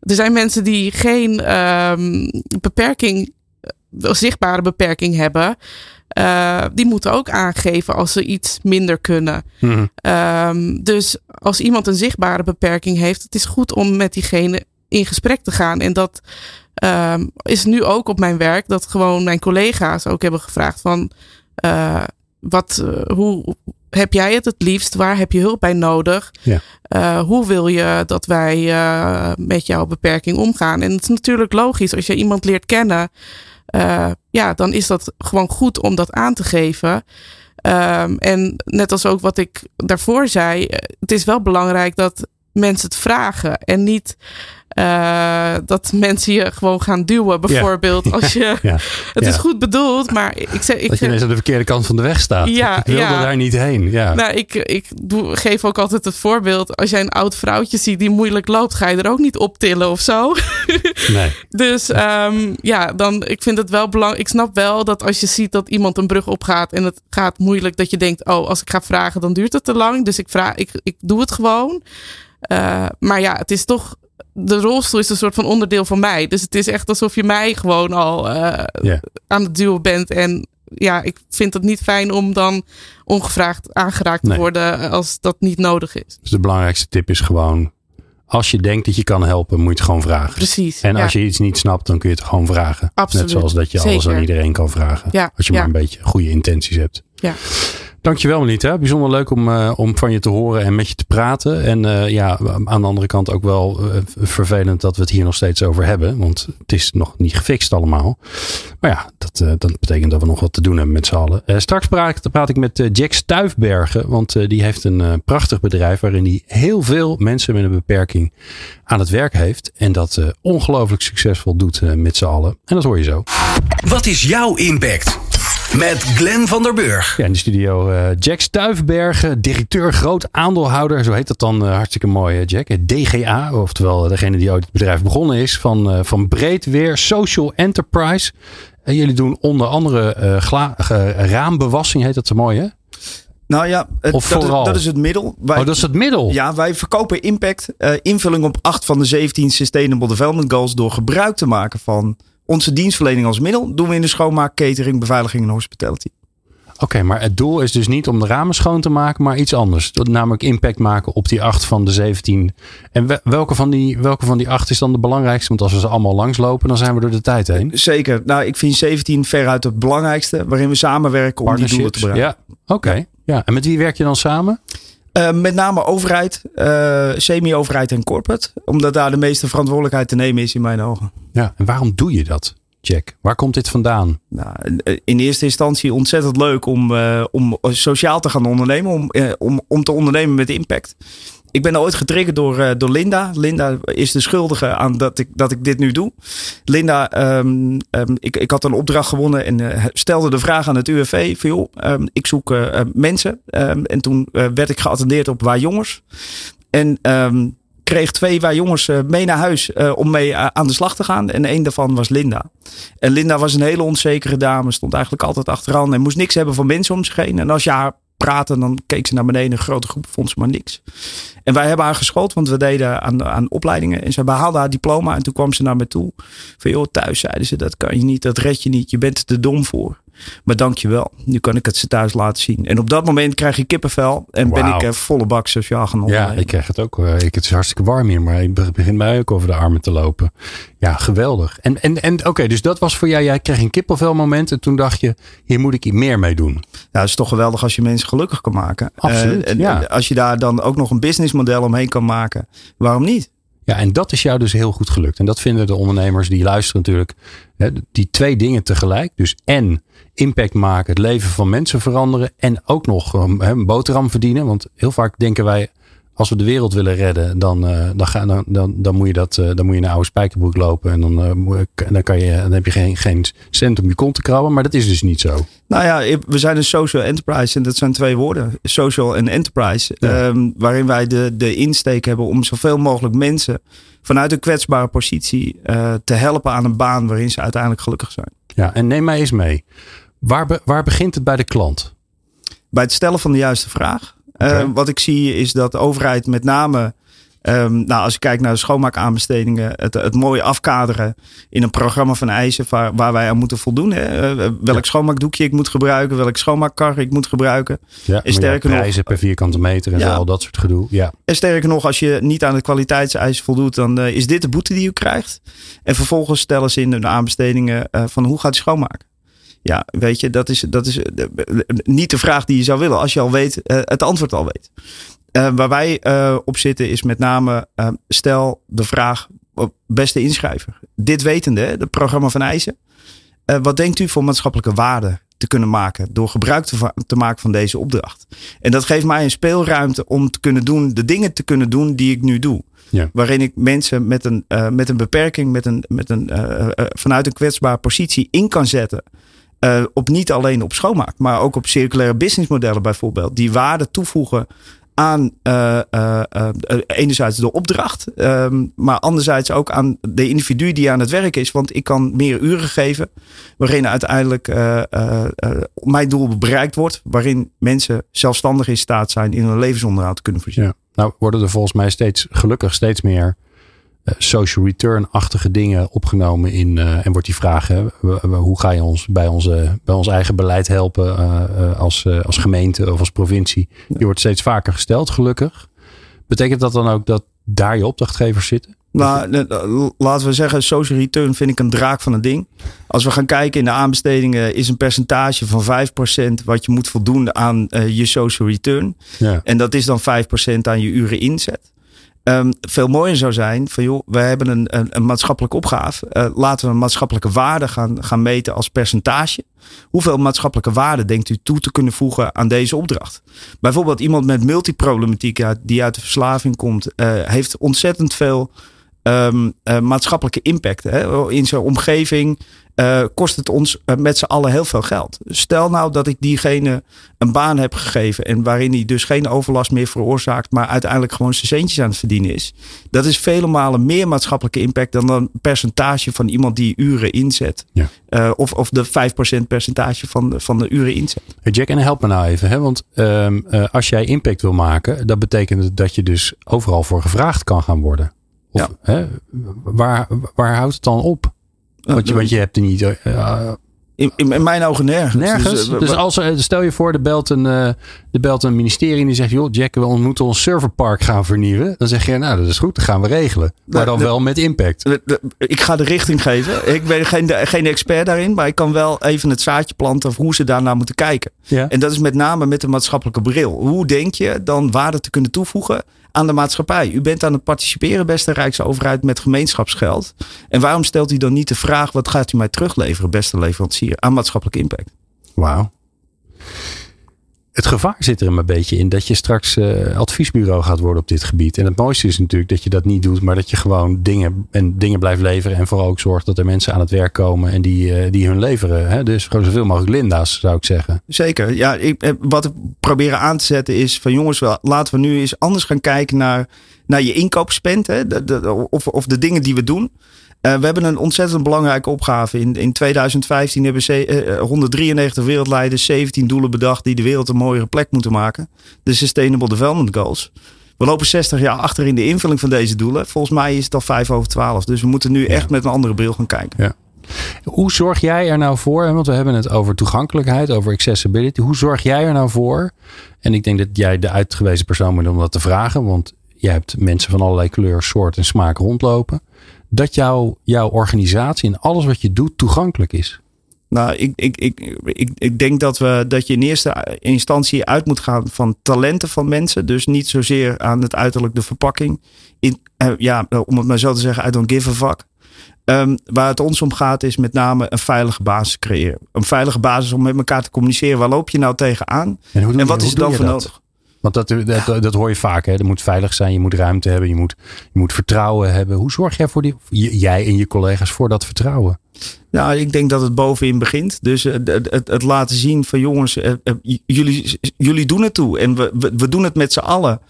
er zijn mensen die geen beperking zichtbare beperking hebben, uh, die moeten ook aangeven als ze iets minder kunnen. Mm. Um, dus als iemand een zichtbare beperking heeft, het is goed om met diegene in gesprek te gaan. En dat um, is nu ook op mijn werk, dat gewoon mijn collega's ook hebben gevraagd van uh, wat, uh, hoe heb jij het het liefst? Waar heb je hulp bij nodig? Ja. Uh, hoe wil je dat wij met jouw beperking omgaan? En het is natuurlijk logisch als je iemand leert kennen. Uh, ja, dan is dat gewoon goed om dat aan te geven. Um, en net als ook wat ik daarvoor zei, het is wel belangrijk dat mensen het vragen en niet uh, dat mensen je gewoon gaan duwen, bijvoorbeeld. Als je, ja. Het is goed bedoeld, maar ik zeg. Ik, dat je ineens aan de verkeerde kant van de weg staat. Ja, ik wilde daar niet heen. Ja. Nou, ik, ik doe, geef ook altijd het voorbeeld. Als jij een oud vrouwtje ziet die moeilijk loopt, ga je er ook niet optillen of zo. Nee. dus um, ja, dan, ik vind het wel belangrijk. Ik snap wel dat als je ziet dat iemand een brug opgaat en het gaat moeilijk, dat je denkt: oh, als ik ga vragen, dan duurt het te lang. Dus ik, vraag, ik, ik doe het gewoon. Uh, maar ja, het is toch de rolstoel is een soort van onderdeel van mij. Dus het is echt alsof je mij gewoon al uh, aan het duwen bent. En ja, ik vind het niet fijn om dan ongevraagd aangeraakt te worden als dat niet nodig is. Dus de belangrijkste tip is gewoon. Als je denkt dat je kan helpen, moet je het gewoon vragen. Precies. En als je iets niet snapt, dan kun je het gewoon vragen. Absoluut. Net zoals dat je alles aan iedereen kan vragen. Ja. Als je maar een beetje goede intenties hebt. Ja. Dankjewel Melita. Bijzonder leuk om, uh, om van je te horen en met je te praten. En uh, ja, aan de andere kant ook wel uh, vervelend dat we het hier nog steeds over hebben. Want het is nog niet gefixt allemaal. Maar ja, dat, dat betekent dat we nog wat te doen hebben met z'n allen. straks praat, praat, ik met Jack Stuifbergen. Want die heeft een prachtig bedrijf waarin hij heel veel mensen met een beperking aan het werk heeft. En dat ongelooflijk succesvol doet met z'n allen. En dat hoor je zo. Wat is jouw impact? Met Glenn van der Burg. Ja, in de studio uh, Jack Stuifbergen, directeur, groot aandeelhouder. Zo heet dat dan uh, hartstikke mooi, Jack. DGA, oftewel degene die ooit het bedrijf begonnen is. Van, uh, van Breedweer Social Enterprise. En jullie doen onder andere raambewassing, heet dat zo mooi, hè? Nou ja, het, dat, is, dat, is, het middel. Wij, oh, dat is het middel? Ja, wij verkopen impact, invulling op acht van de 17 Sustainable Development Goals door gebruik te maken van onze dienstverlening als middel doen we in de schoonmaak, catering, beveiliging en hospitality. Oké, maar het doel is dus niet om de ramen schoon te maken, maar iets anders. Dat namelijk impact maken op die acht van de 17. En welke van die, welke van die acht is dan de belangrijkste? Want als we ze allemaal langslopen, dan zijn we door de tijd heen. Zeker. Nou, ik vind 17 veruit het belangrijkste, waarin we samenwerken om die doelen te bereiken. Ja, oké. Ja. En met wie werk je dan samen? Uh, met name overheid, uh, semi-overheid en corporate. Omdat daar de meeste verantwoordelijkheid te nemen is in mijn ogen. Ja, en waarom doe je dat, Jack? Waar komt dit vandaan? Nou, in eerste instantie ontzettend leuk om, uh, om sociaal te gaan ondernemen. Om, om, om te ondernemen met impact ik ben ooit getriggerd door, uh, door Linda. Linda is de schuldige aan dat ik, dat ik dit nu doe. Linda, um, um, ik, ik had een opdracht gewonnen en uh, stelde de vraag aan het UWV: van joh, um, ik zoek uh, mensen. en toen werd ik geattendeerd op waar jongens. En kreeg twee waar jongens mee naar huis om mee aan de slag te gaan. En één daarvan was Linda. En Linda was een hele onzekere dame, stond eigenlijk altijd achteraan en moest niks hebben van mensen om zich heen. En als je haar praten, dan keek ze naar beneden. Een grote groep vond ze maar niks. En wij hebben haar geschoold, want we deden aan, aan opleidingen. En ze behaalde haar diploma en toen kwam ze naar me toe. Van joh, thuis zeiden ze, dat kan je niet, dat red je niet. Je bent er te dom voor. Maar dank je wel. Nu kan ik het ze thuis laten zien. En op dat moment krijg je kippenvel. En ben ik uh, volle bak sociaal gaan Ja, ik krijg het ook. Uh, ik, het is hartstikke warm hier. Maar ik begin mij ook over de armen te lopen. Ja, geweldig. En, en, en oké, dus dat was voor jou. Jij kreeg een kippenvel moment. En toen dacht je, hier moet ik meer mee doen. Ja, het is toch geweldig als je mensen gelukkig kan maken. Absoluut, en, ja. en als je daar dan ook nog een businessmodel omheen kan maken. Waarom niet? Ja, en dat is jou dus heel goed gelukt. En dat vinden de ondernemers die luisteren natuurlijk. Hè, die twee dingen tegelijk. Dus en impact maken, het leven van mensen veranderen. En ook nog um, een boterham verdienen. Want heel vaak denken wij, als we de wereld willen redden, dan, uh, dan, ga, dan, dan, dan, moet je dat, uh, dan moet je naar oude spijkerbroek lopen. En dan, uh, dan, kan je, dan heb je geen, geen cent om je kont te krabben. Maar dat is dus niet zo. Nou ja, we zijn een social enterprise. En dat zijn twee woorden. Social en enterprise. Ja. Um, waarin wij de, de insteek hebben om zoveel mogelijk mensen vanuit een kwetsbare positie te helpen aan een baan waarin ze uiteindelijk gelukkig zijn. Ja, en neem mij eens mee. Waar, be, waar begint het bij de klant? Bij het stellen van de juiste vraag. Okay. Uh, wat ik zie is dat de overheid met name, um, nou, als je kijkt naar de schoonmaakaanbestedingen, het, het mooi afkaderen in een programma van eisen waar, waar wij aan moeten voldoen. Hè? Uh, welk ja. schoonmaakdoekje ik moet gebruiken, welk schoonmaakkar ik moet gebruiken. Ja, en sterker ja, prijzen nog, per vierkante meter en ja. al dat soort gedoe. Ja. En sterker nog, als je niet aan de kwaliteitseisen voldoet, dan uh, is dit de boete die u krijgt. En vervolgens stellen ze in de aanbestedingen van hoe gaat u schoonmaken. Ja, weet je, dat is, dat is niet de vraag die je zou willen als je al weet, uh, het antwoord al weet. Uh, waar wij uh, op zitten is met name, stel de vraag, beste inschrijver. Dit wetende, het programma van eisen. eh, wat denkt u voor maatschappelijke waarde te kunnen maken door gebruik te, te, maken van deze opdracht? En dat geeft mij een speelruimte om te kunnen doen, de dingen te kunnen doen die ik nu doe. Ja. Waarin ik mensen met een, met een beperking, met een, met een, vanuit een kwetsbare positie in kan zetten. Op niet alleen op schoonmaak, maar ook op circulaire businessmodellen bijvoorbeeld. Die waarde toevoegen aan uh, uh, enerzijds de opdracht, um, maar anderzijds ook aan de individu die aan het werk is. Want ik kan meer uren geven, waarin uiteindelijk mijn doel bereikt wordt, waarin mensen zelfstandig in staat zijn in hun levensonderhoud te kunnen voorzien. Nou worden er volgens mij steeds gelukkig steeds meer eh, social return-achtige dingen opgenomen in. Uh, en wordt die vraag: hè, hoe ga je ons bij, onze, bij ons eigen beleid helpen uh, als, als gemeente of als provincie? Die wordt steeds vaker gesteld, gelukkig. Betekent dat dan ook dat daar je opdrachtgevers zitten? Nou, laten we zeggen, social return vind ik een draak van een ding. Als we gaan kijken in de aanbestedingen, is een percentage van 5% wat je moet voldoen aan je social return. Ja. En dat is dan 5% aan je uren inzet. Um, veel mooier zou zijn van joh, we hebben een, een, maatschappelijke opgave. Uh, laten we maatschappelijke waarde gaan, gaan meten als percentage. Hoeveel maatschappelijke waarde denkt u toe te kunnen voegen aan deze opdracht? Bijvoorbeeld iemand met multiproblematiek die uit de verslaving komt, uh, heeft ontzettend veel um, uh, maatschappelijke impact hè, in zijn omgeving uh, kost het ons uh, met z'n allen heel veel geld. Stel nou dat ik diegene een baan heb gegeven en waarin hij dus geen overlast meer veroorzaakt, maar uiteindelijk gewoon zijn centjes aan het verdienen is. Dat is vele malen meer maatschappelijke impact dan een percentage van iemand die uren inzet. Ja. Uh, of, of de 5% percentage van de, van de uren inzet. Hey Jack, en help me nou even. Hè? Want um, als jij impact wil maken, dat betekent dat je dus overal voor gevraagd kan gaan worden. Of, ja. hè, waar, waar houdt het dan op? Want je, want je hebt er niet. Uh, in, in, mijn ogen nergens. Nergens. Dus, uh, dus als er, stel je voor, de belt, een, uh, de belt een ministerie en die zegt: Joh, Jack, we moeten ons serverpark gaan vernieuwen. Dan zeg je: Nou, dat is goed, dat gaan we regelen. Maar dan wel met impact. ik ga de richting geven. Ik ben geen, geen expert daarin, maar ik kan wel even het zaadje planten of hoe ze daarnaar moeten kijken. Ja. En dat is met name met de maatschappelijke bril. Hoe denk je dan waarde te kunnen toevoegen aan de maatschappij. U bent aan het participeren, beste Rijksoverheid, met gemeenschapsgeld. En waarom stelt u dan niet de vraag: wat gaat u mij terugleveren, beste leverancier, aan maatschappelijk impact? Wauw. Het gevaar zit er een beetje in dat je straks uh, adviesbureau gaat worden op dit gebied. En het mooiste is natuurlijk dat je dat niet doet, maar dat je gewoon dingen en dingen blijft leveren. En vooral ook zorgt dat er mensen aan het werk komen en die, uh, die hun leveren. Hè? Dus gewoon zoveel mogelijk Linda's, zou ik zeggen. Zeker. Ja, ik, eh, wat ik probeer aan te zetten is van jongens, laten we nu eens anders gaan kijken naar, naar je inkoopspend. Hè? Of, of de dingen die we doen. Uh, we hebben een ontzettend belangrijke opgave. In, in 2015 hebben ze, uh, 193 wereldleiders 17 doelen bedacht die de wereld een mooiere plek moeten maken. De Sustainable Development Goals. We lopen 60 jaar achter in de invulling van deze doelen. Volgens mij is het al 5 over 12. Dus we moeten nu echt met een andere bril gaan kijken. Ja. Hoe zorg jij er nou voor? Want we hebben het over toegankelijkheid, over accessibility. Hoe zorg jij er nou voor? En ik denk dat jij de uitgewezen persoon bent om dat te vragen. Want jij hebt mensen van allerlei kleur, soort en smaak rondlopen dat jouw, jouw organisatie en alles wat je doet toegankelijk is? Nou, ik, ik, ik, ik, ik denk dat, we, dat je in eerste instantie uit moet gaan van talenten van mensen. Dus niet zozeer aan het uiterlijk de verpakking. In, eh, ja, om het maar zo te zeggen, I don't give a fuck. Um, waar het ons om gaat is met name een veilige basis creëren. Een veilige basis om met elkaar te communiceren. Waar loop je nou tegenaan? En, en wat is er dan voor nodig? Want dat, dat, dat, hoor je vaak. Hè? Er moet veilig zijn, je moet ruimte hebben, je moet, je moet vertrouwen hebben. Hoe zorg jij voor die, jij en je collega's voor dat vertrouwen? Nou, ik denk dat het bovenin begint. Dus het, het, het laten zien van jongens, eh, eh, jullie, jullie doen het toe. En we, we, we doen het met z'n allen.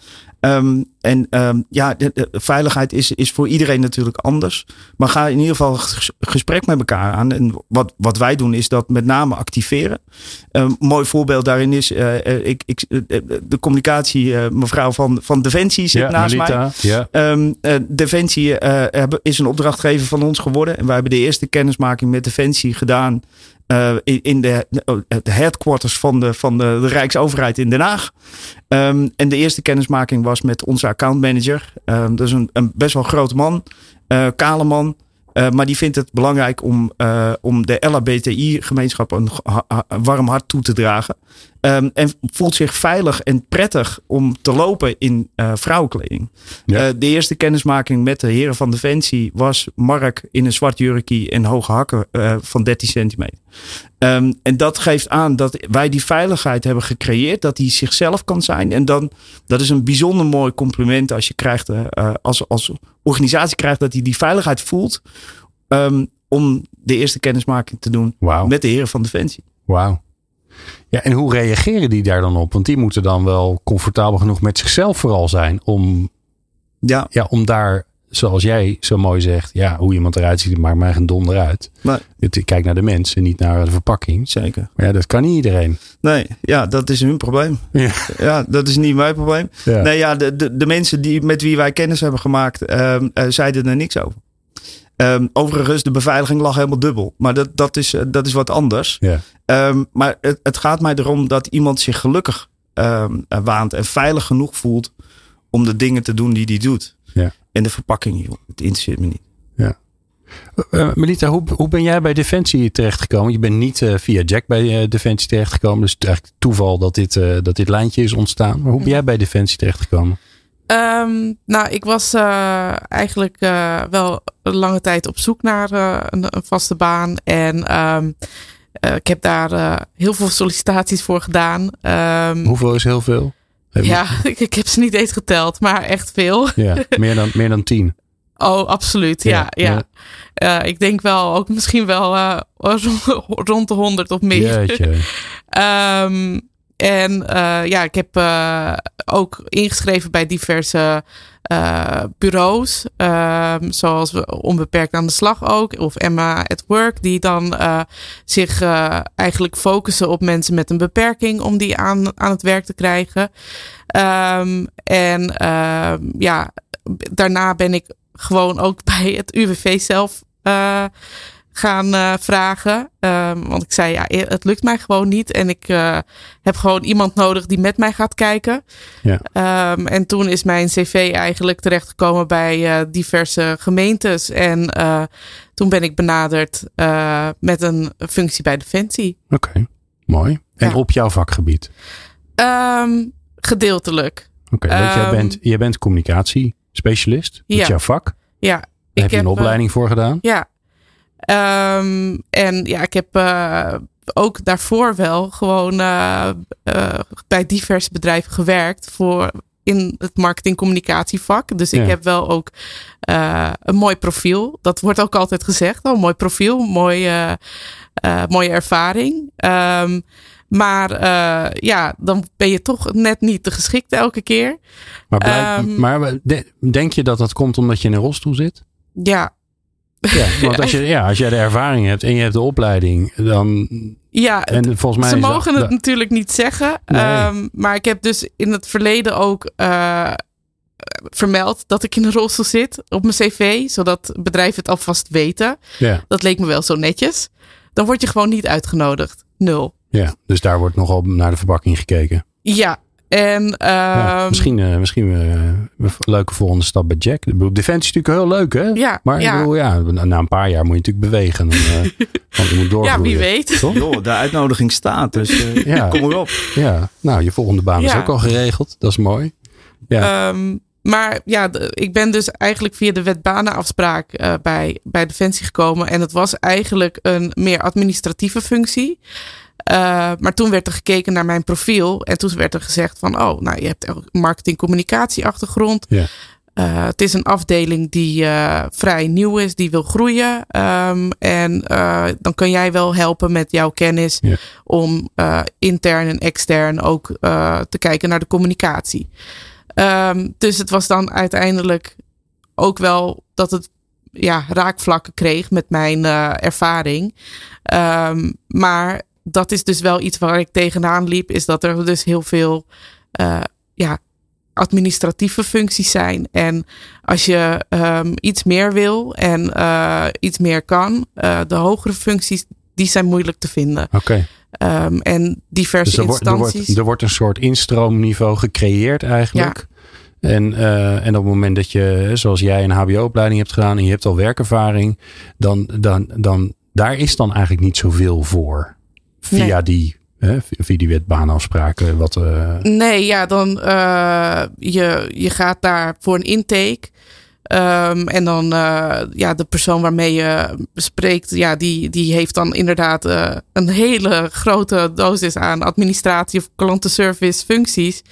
Um, en um, ja, de, veiligheid is, is voor iedereen natuurlijk anders. Maar ga in ieder geval gesprek met elkaar aan. En wat, wat wij doen is dat met name activeren. Een mooi voorbeeld daarin is uh, ik, ik, de communicatie, uh, mevrouw van, van Defensie zit naast mij. Ja. Um, Defensie is een opdrachtgever van ons geworden. En wij hebben de eerste kennismaking met Defensie gedaan uh, in de, de headquarters van de, van de, Rijksoverheid in Den Haag. Um, en de eerste kennismaking was met onze accountmanager. Um, dat is een, een, best wel grote man, uh, kale man. Uh, maar die vindt het belangrijk om, om de LHBTI-gemeenschap een, een, warm hart toe te dragen. Ehm, en voelt zich veilig en prettig om te lopen in uh, vrouwenkleding. Ja. Uh, de eerste kennismaking met de heren van Defensie was Mark in een zwart jurkie en hoge hakken uh, van 13 centimeter. Um, en dat geeft aan dat wij die veiligheid hebben gecreëerd, dat hij zichzelf kan zijn. En dan, dat is een bijzonder mooi compliment als je krijgt, als, als organisatie krijgt, dat hij die veiligheid voelt. Um, om de eerste kennismaking te doen wow. met de heren van Defensie. Wauw. Ja, en hoe reageren die daar dan op? Want die moeten dan wel comfortabel genoeg met zichzelf vooral zijn om, ja. Ja, om daar, zoals jij zo mooi zegt, ja, hoe iemand eruit ziet, maakt mij geen donder uit. Maar, Het, kijk naar de mensen, niet naar de verpakking. Zeker. Maar ja, dat kan niet iedereen. Nee, ja, dat is hun probleem. Ja, ja dat is niet mijn probleem. Ja. Nee, ja, de, de, de mensen die, met wie wij kennis hebben gemaakt, uh, uh, zeiden er niks over. Um, overigens, de beveiliging lag helemaal dubbel. Maar dat, dat, is, dat is wat anders. Ja. Um, maar het, het, gaat mij erom dat iemand zich gelukkig um, waant en veilig genoeg voelt om de dingen te doen die hij doet. Ja. En de verpakking, joh, het interesseert me niet. Ja. Uh, Melita, hoe, hoe ben jij bij Defensie terechtgekomen? Je bent niet uh, via Jack bij uh, Defensie terechtgekomen. Dus het is eigenlijk toeval dat dit, dat dit lijntje is ontstaan. Maar hoe ben jij bij Defensie terechtgekomen? Um, nou, ik was uh, eigenlijk uh, wel een lange tijd op zoek naar uh, een, een, vaste baan. En um, ik heb daar heel veel sollicitaties voor gedaan. Um, Hoeveel is heel veel? Ja, ik, ik, heb ze niet eens geteld, maar echt veel. Ja, meer dan, meer dan tien. Oh, absoluut. Ja, ja. ja. ik denk wel, ook misschien wel rond de honderd of meer. En uh, ja, ik heb uh, ook ingeschreven bij diverse uh, bureaus, zoals Onbeperkt aan de Slag ook, of Emma at Work, die dan zich eigenlijk focussen op mensen met een beperking om die aan, aan het werk te krijgen. Um, en ja, daarna ben ik gewoon ook bij het UWV zelf gaan uh, vragen. Um, want ik zei, ja, het lukt mij gewoon niet. En ik uh, heb gewoon iemand nodig die met mij gaat kijken. Ja. Um, en toen is mijn cv eigenlijk terechtgekomen bij uh, diverse gemeentes. En toen ben ik benaderd met een functie bij Defensie. Oké, okay. mooi. En Ja. op jouw vakgebied? Um, gedeeltelijk. Oké, okay, want jij, Ehm, bent, jij bent communicatiespecialist. Dat is Ja. jouw vak. Ja. Daar heb je een eh, opleiding voor gedaan. Ja. Um, en ja, ik heb uh, ook daarvoor wel gewoon uh, uh, bij diverse bedrijven gewerkt voor in het marketing-communicatievak. Dus ik heb wel ook een mooi profiel. Dat wordt ook altijd gezegd. Oh, mooi profiel, mooi, uh, mooie ervaring. Um, maar uh, ja, dan ben je toch net niet de geschikte elke keer. Maar, blijk- Ehm, maar de- denk je dat dat komt omdat je in een rolstoel zit? Ja, Ja, want als, je, ja, als jij de ervaring hebt en je hebt de opleiding, dan. ja En volgens mij Ze dat- mogen het natuurlijk niet zeggen. Nee. Ehm, maar ik heb dus in het verleden ook eh, vermeld dat ik in een rolstoel zit op mijn cv. Zodat bedrijven het alvast weten. Ja, Dat leek me wel zo netjes. Dan word je gewoon niet uitgenodigd. Nul. ja, dus daar wordt nogal naar de verpakking gekeken. Ja. En Ja, ehm, misschien eh, misschien eh, een leuke volgende stap bij Jack. Ik bedoel, Defensie is natuurlijk heel leuk, hè? Ja, maar ja. ik bedoel, ja, na een paar jaar moet je natuurlijk bewegen. Dan, eh, want je moet ja, doorgroeien. wie weet. Toch? De uitnodiging staat, dus eh, Ja. kom erop. Ja, nou, je volgende baan is Ja. ook al geregeld. Dat is mooi. Ja. Ehm, maar ja, de- ik ben dus eigenlijk via de wetbanenafspraak eh bij, bij Defensie gekomen. En het was eigenlijk een meer administratieve functie. Eh, maar toen werd er gekeken naar mijn profiel. En toen werd er gezegd van, oh, nou, je hebt ook marketing-communicatie achtergrond. Ja. Eh, het is een afdeling die eh, vrij nieuw is, die wil groeien. Ehm, en dan kan jij wel helpen met jouw kennis Ja. om intern en extern ook te kijken naar de communicatie. Ehm, dus het was dan uiteindelijk ook wel dat het ja, raakvlakken kreeg met mijn ervaring. Ehm, maar dat is dus wel iets waar ik tegenaan liep, is dat er dus heel veel eh, ja, administratieve functies zijn. En als je ehm, iets meer wil en eh, iets meer kan, eh, de hogere functies, die zijn moeilijk te vinden. Oké. Ehm, en diverse Dus er wordt, er, instanties. wordt, er wordt een soort instroomniveau gecreëerd eigenlijk. En, eh, en op het moment dat je, zoals jij een HBO-opleiding hebt gedaan en je hebt al werkervaring, dan, dan, dan daar is dan eigenlijk niet zoveel voor. Via Nee. die Hè, via die wet baanafspraken. Wat, uh... Nee, ja, dan uh, je, je gaat daar voor een intake. Um, en dan uh, ja, de persoon waarmee je spreekt, ja, die, die heeft dan inderdaad een hele grote dosis aan administratie of klantenservice functies.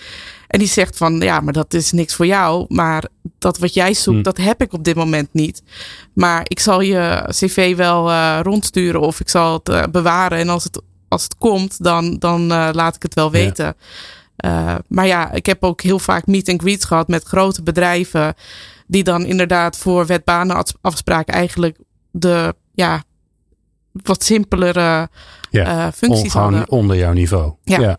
En die zegt van ja, maar dat is niks voor jou. Maar dat wat jij zoekt, Hm. dat heb ik op dit moment niet. Maar ik zal je cv wel rondsturen of ik zal het bewaren. En als het, als het komt, dan, dan uh, laat ik het wel weten. Ja. maar ja, ik heb ook heel vaak meet and greets gehad met grote bedrijven. Die dan inderdaad voor wetbanenafspraken eigenlijk de ja, wat simpelere ja, functies on, hadden. Onder jouw niveau. Ja. ja.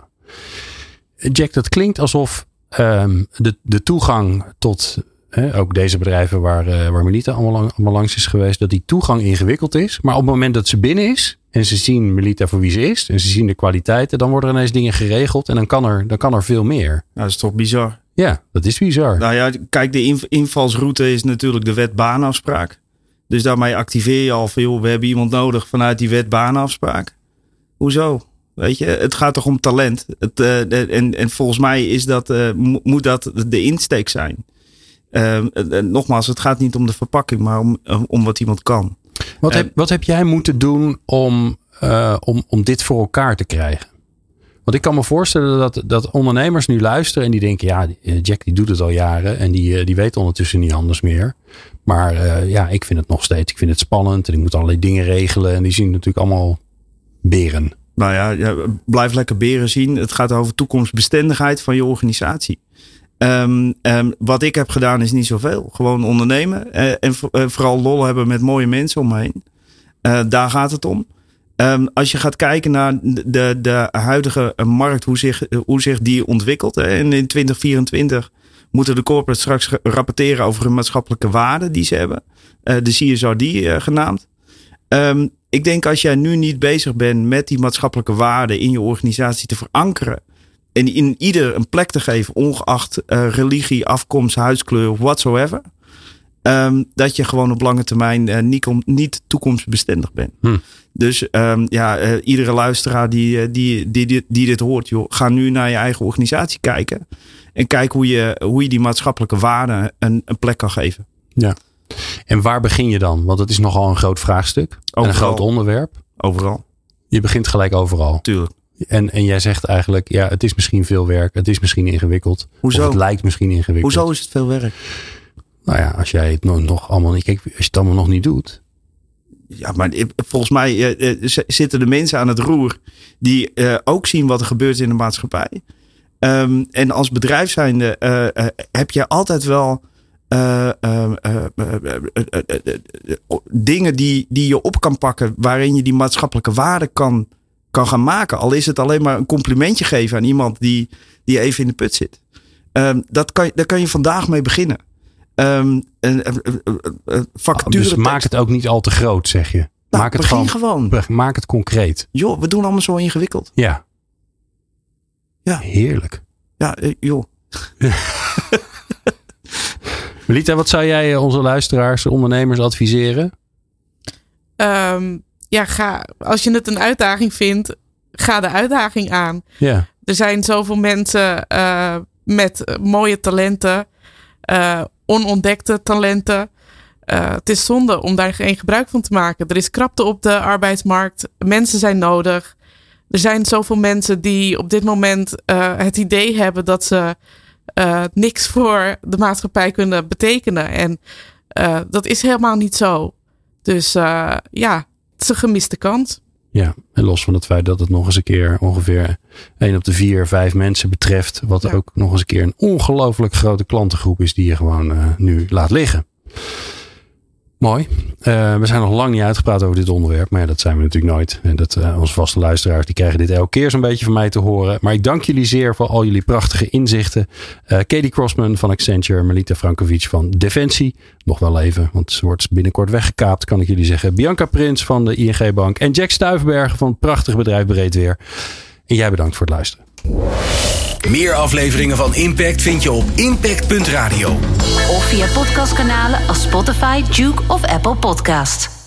Jack, dat klinkt alsof um, de, de toegang tot hè, ook deze bedrijven waar, uh, waar Melita allemaal, lang, allemaal langs is geweest, dat die toegang ingewikkeld is. Maar op het moment dat ze binnen is en ze zien Melita voor wie ze is en ze zien de kwaliteiten, dan worden er ineens dingen geregeld en dan kan er, dan kan er veel meer. Nou, dat is toch bizar? Ja, dat is bizar. Nou ja, kijk, de invalsroute is natuurlijk de wet baanafspraak. Dus daarmee activeer je al veel. We hebben iemand nodig vanuit die wet baanafspraak. Hoezo? Weet je, het gaat toch om talent. Het, uh, en, en volgens mij is dat, uh, moet dat de insteek zijn. Uh, nogmaals, het gaat niet om de verpakking, maar om, om wat iemand kan. Wat, heb, wat heb jij moeten doen om, uh, om, om dit voor elkaar te krijgen? Want ik kan me voorstellen dat, dat ondernemers nu luisteren en die denken, ja, Jack die doet het al jaren en die, die weet ondertussen niet anders meer. Maar uh, ja, ik vind het nog steeds, ik vind het spannend en ik moet allerlei dingen regelen en die zien natuurlijk allemaal beren. Nou ja, ja, blijf lekker beren zien. Het gaat over toekomstbestendigheid van je organisatie. Um, um, wat ik heb gedaan is niet zoveel. Gewoon ondernemen uh, en uh, vooral lol hebben met mooie mensen om me heen. Uh, daar gaat het om. Um, als je gaat kijken naar de, de huidige markt, hoe zich, hoe zich die ontwikkelt. En in 2024 moeten de corporates straks rapporteren over hun maatschappelijke waarden die ze hebben. De CSRD genaamd. Ik denk als jij nu niet bezig bent met die maatschappelijke waarden in je organisatie te verankeren. En in ieder een plek te geven, ongeacht uh, religie, afkomst, huidskleur, whatsoever. Um, dat je gewoon op lange termijn uh, niet, niet toekomstbestendig bent. Hm. Dus um, ja, uh, iedere luisteraar die, die, die, die, die dit hoort, joh, ga nu naar je eigen organisatie kijken. En kijk hoe je, hoe je die maatschappelijke waarden een, een plek kan geven. Ja. En waar begin je dan? Want het is nogal een groot vraagstuk. En een groot onderwerp. Overal. Je begint gelijk overal. Tuurlijk. En, en jij zegt eigenlijk, ja, het is misschien veel werk. Het is misschien ingewikkeld. Hoezo? Of het lijkt misschien ingewikkeld. Hoezo is het veel werk? Nou ja, als jij het nog, nog allemaal niet, kijk, als je het allemaal nog niet doet. Ja, maar volgens mij uh, uh, zitten de mensen aan het roer die uh, ook zien wat er gebeurt in de maatschappij. Um, en als bedrijf zijnde heb je altijd wel dingen die, die je op kan pakken waarin je die maatschappelijke waarde kan, kan gaan maken. Al is het alleen maar een complimentje geven aan iemand die, die even in de put zit. Um, dat kan, daar kan je vandaag mee beginnen. Um, een, een. Dus maak het ook niet al te groot, zeg je. Nou, maak het begin gewoon, gewoon. Maak het concreet. Joh, we doen allemaal zo ingewikkeld. Ja. Ja. Heerlijk. Ja, uh, joh. Melita, wat zou jij onze luisteraars, ondernemers adviseren? Um, ja, ga, als je het een uitdaging vindt, ga de uitdaging aan. Ja. Er zijn zoveel mensen uh, met mooie talenten, uh, onontdekte talenten. Uh, het is zonde om daar geen gebruik van te maken. Er is krapte op de arbeidsmarkt. Mensen zijn nodig. Er zijn zoveel mensen die op dit moment het idee hebben dat ze niks voor de maatschappij kunnen betekenen. En dat is helemaal niet zo. Dus ja, is een gemiste kans. Ja, en los van het feit dat het nog eens een keer ongeveer 1 op de 4, 5 mensen betreft. Wat ja. ook nog eens een keer een ongelooflijk grote klantengroep is die je gewoon uh, nu laat liggen. Mooi. Uh, we zijn nog lang niet uitgepraat over dit onderwerp. Maar ja, dat zijn we natuurlijk nooit. En dat, uh, onze vaste luisteraars die krijgen dit elke keer zo'n beetje van mij te horen. Maar ik dank jullie zeer voor al jullie prachtige inzichten. Uh, Katie Crossman van Accenture. Melita Frankovic van Defensie. Nog wel even, want ze wordt binnenkort weggekaapt, kan ik jullie zeggen. Bianca Prins van de ING Bank. En Jack Stuivenbergen van het prachtige bedrijf Breedweer. En jij bedankt voor het luisteren. Meer afleveringen van Impact vind je op impact.radio. Of via podcastkanalen als Spotify, Duke of Apple Podcast.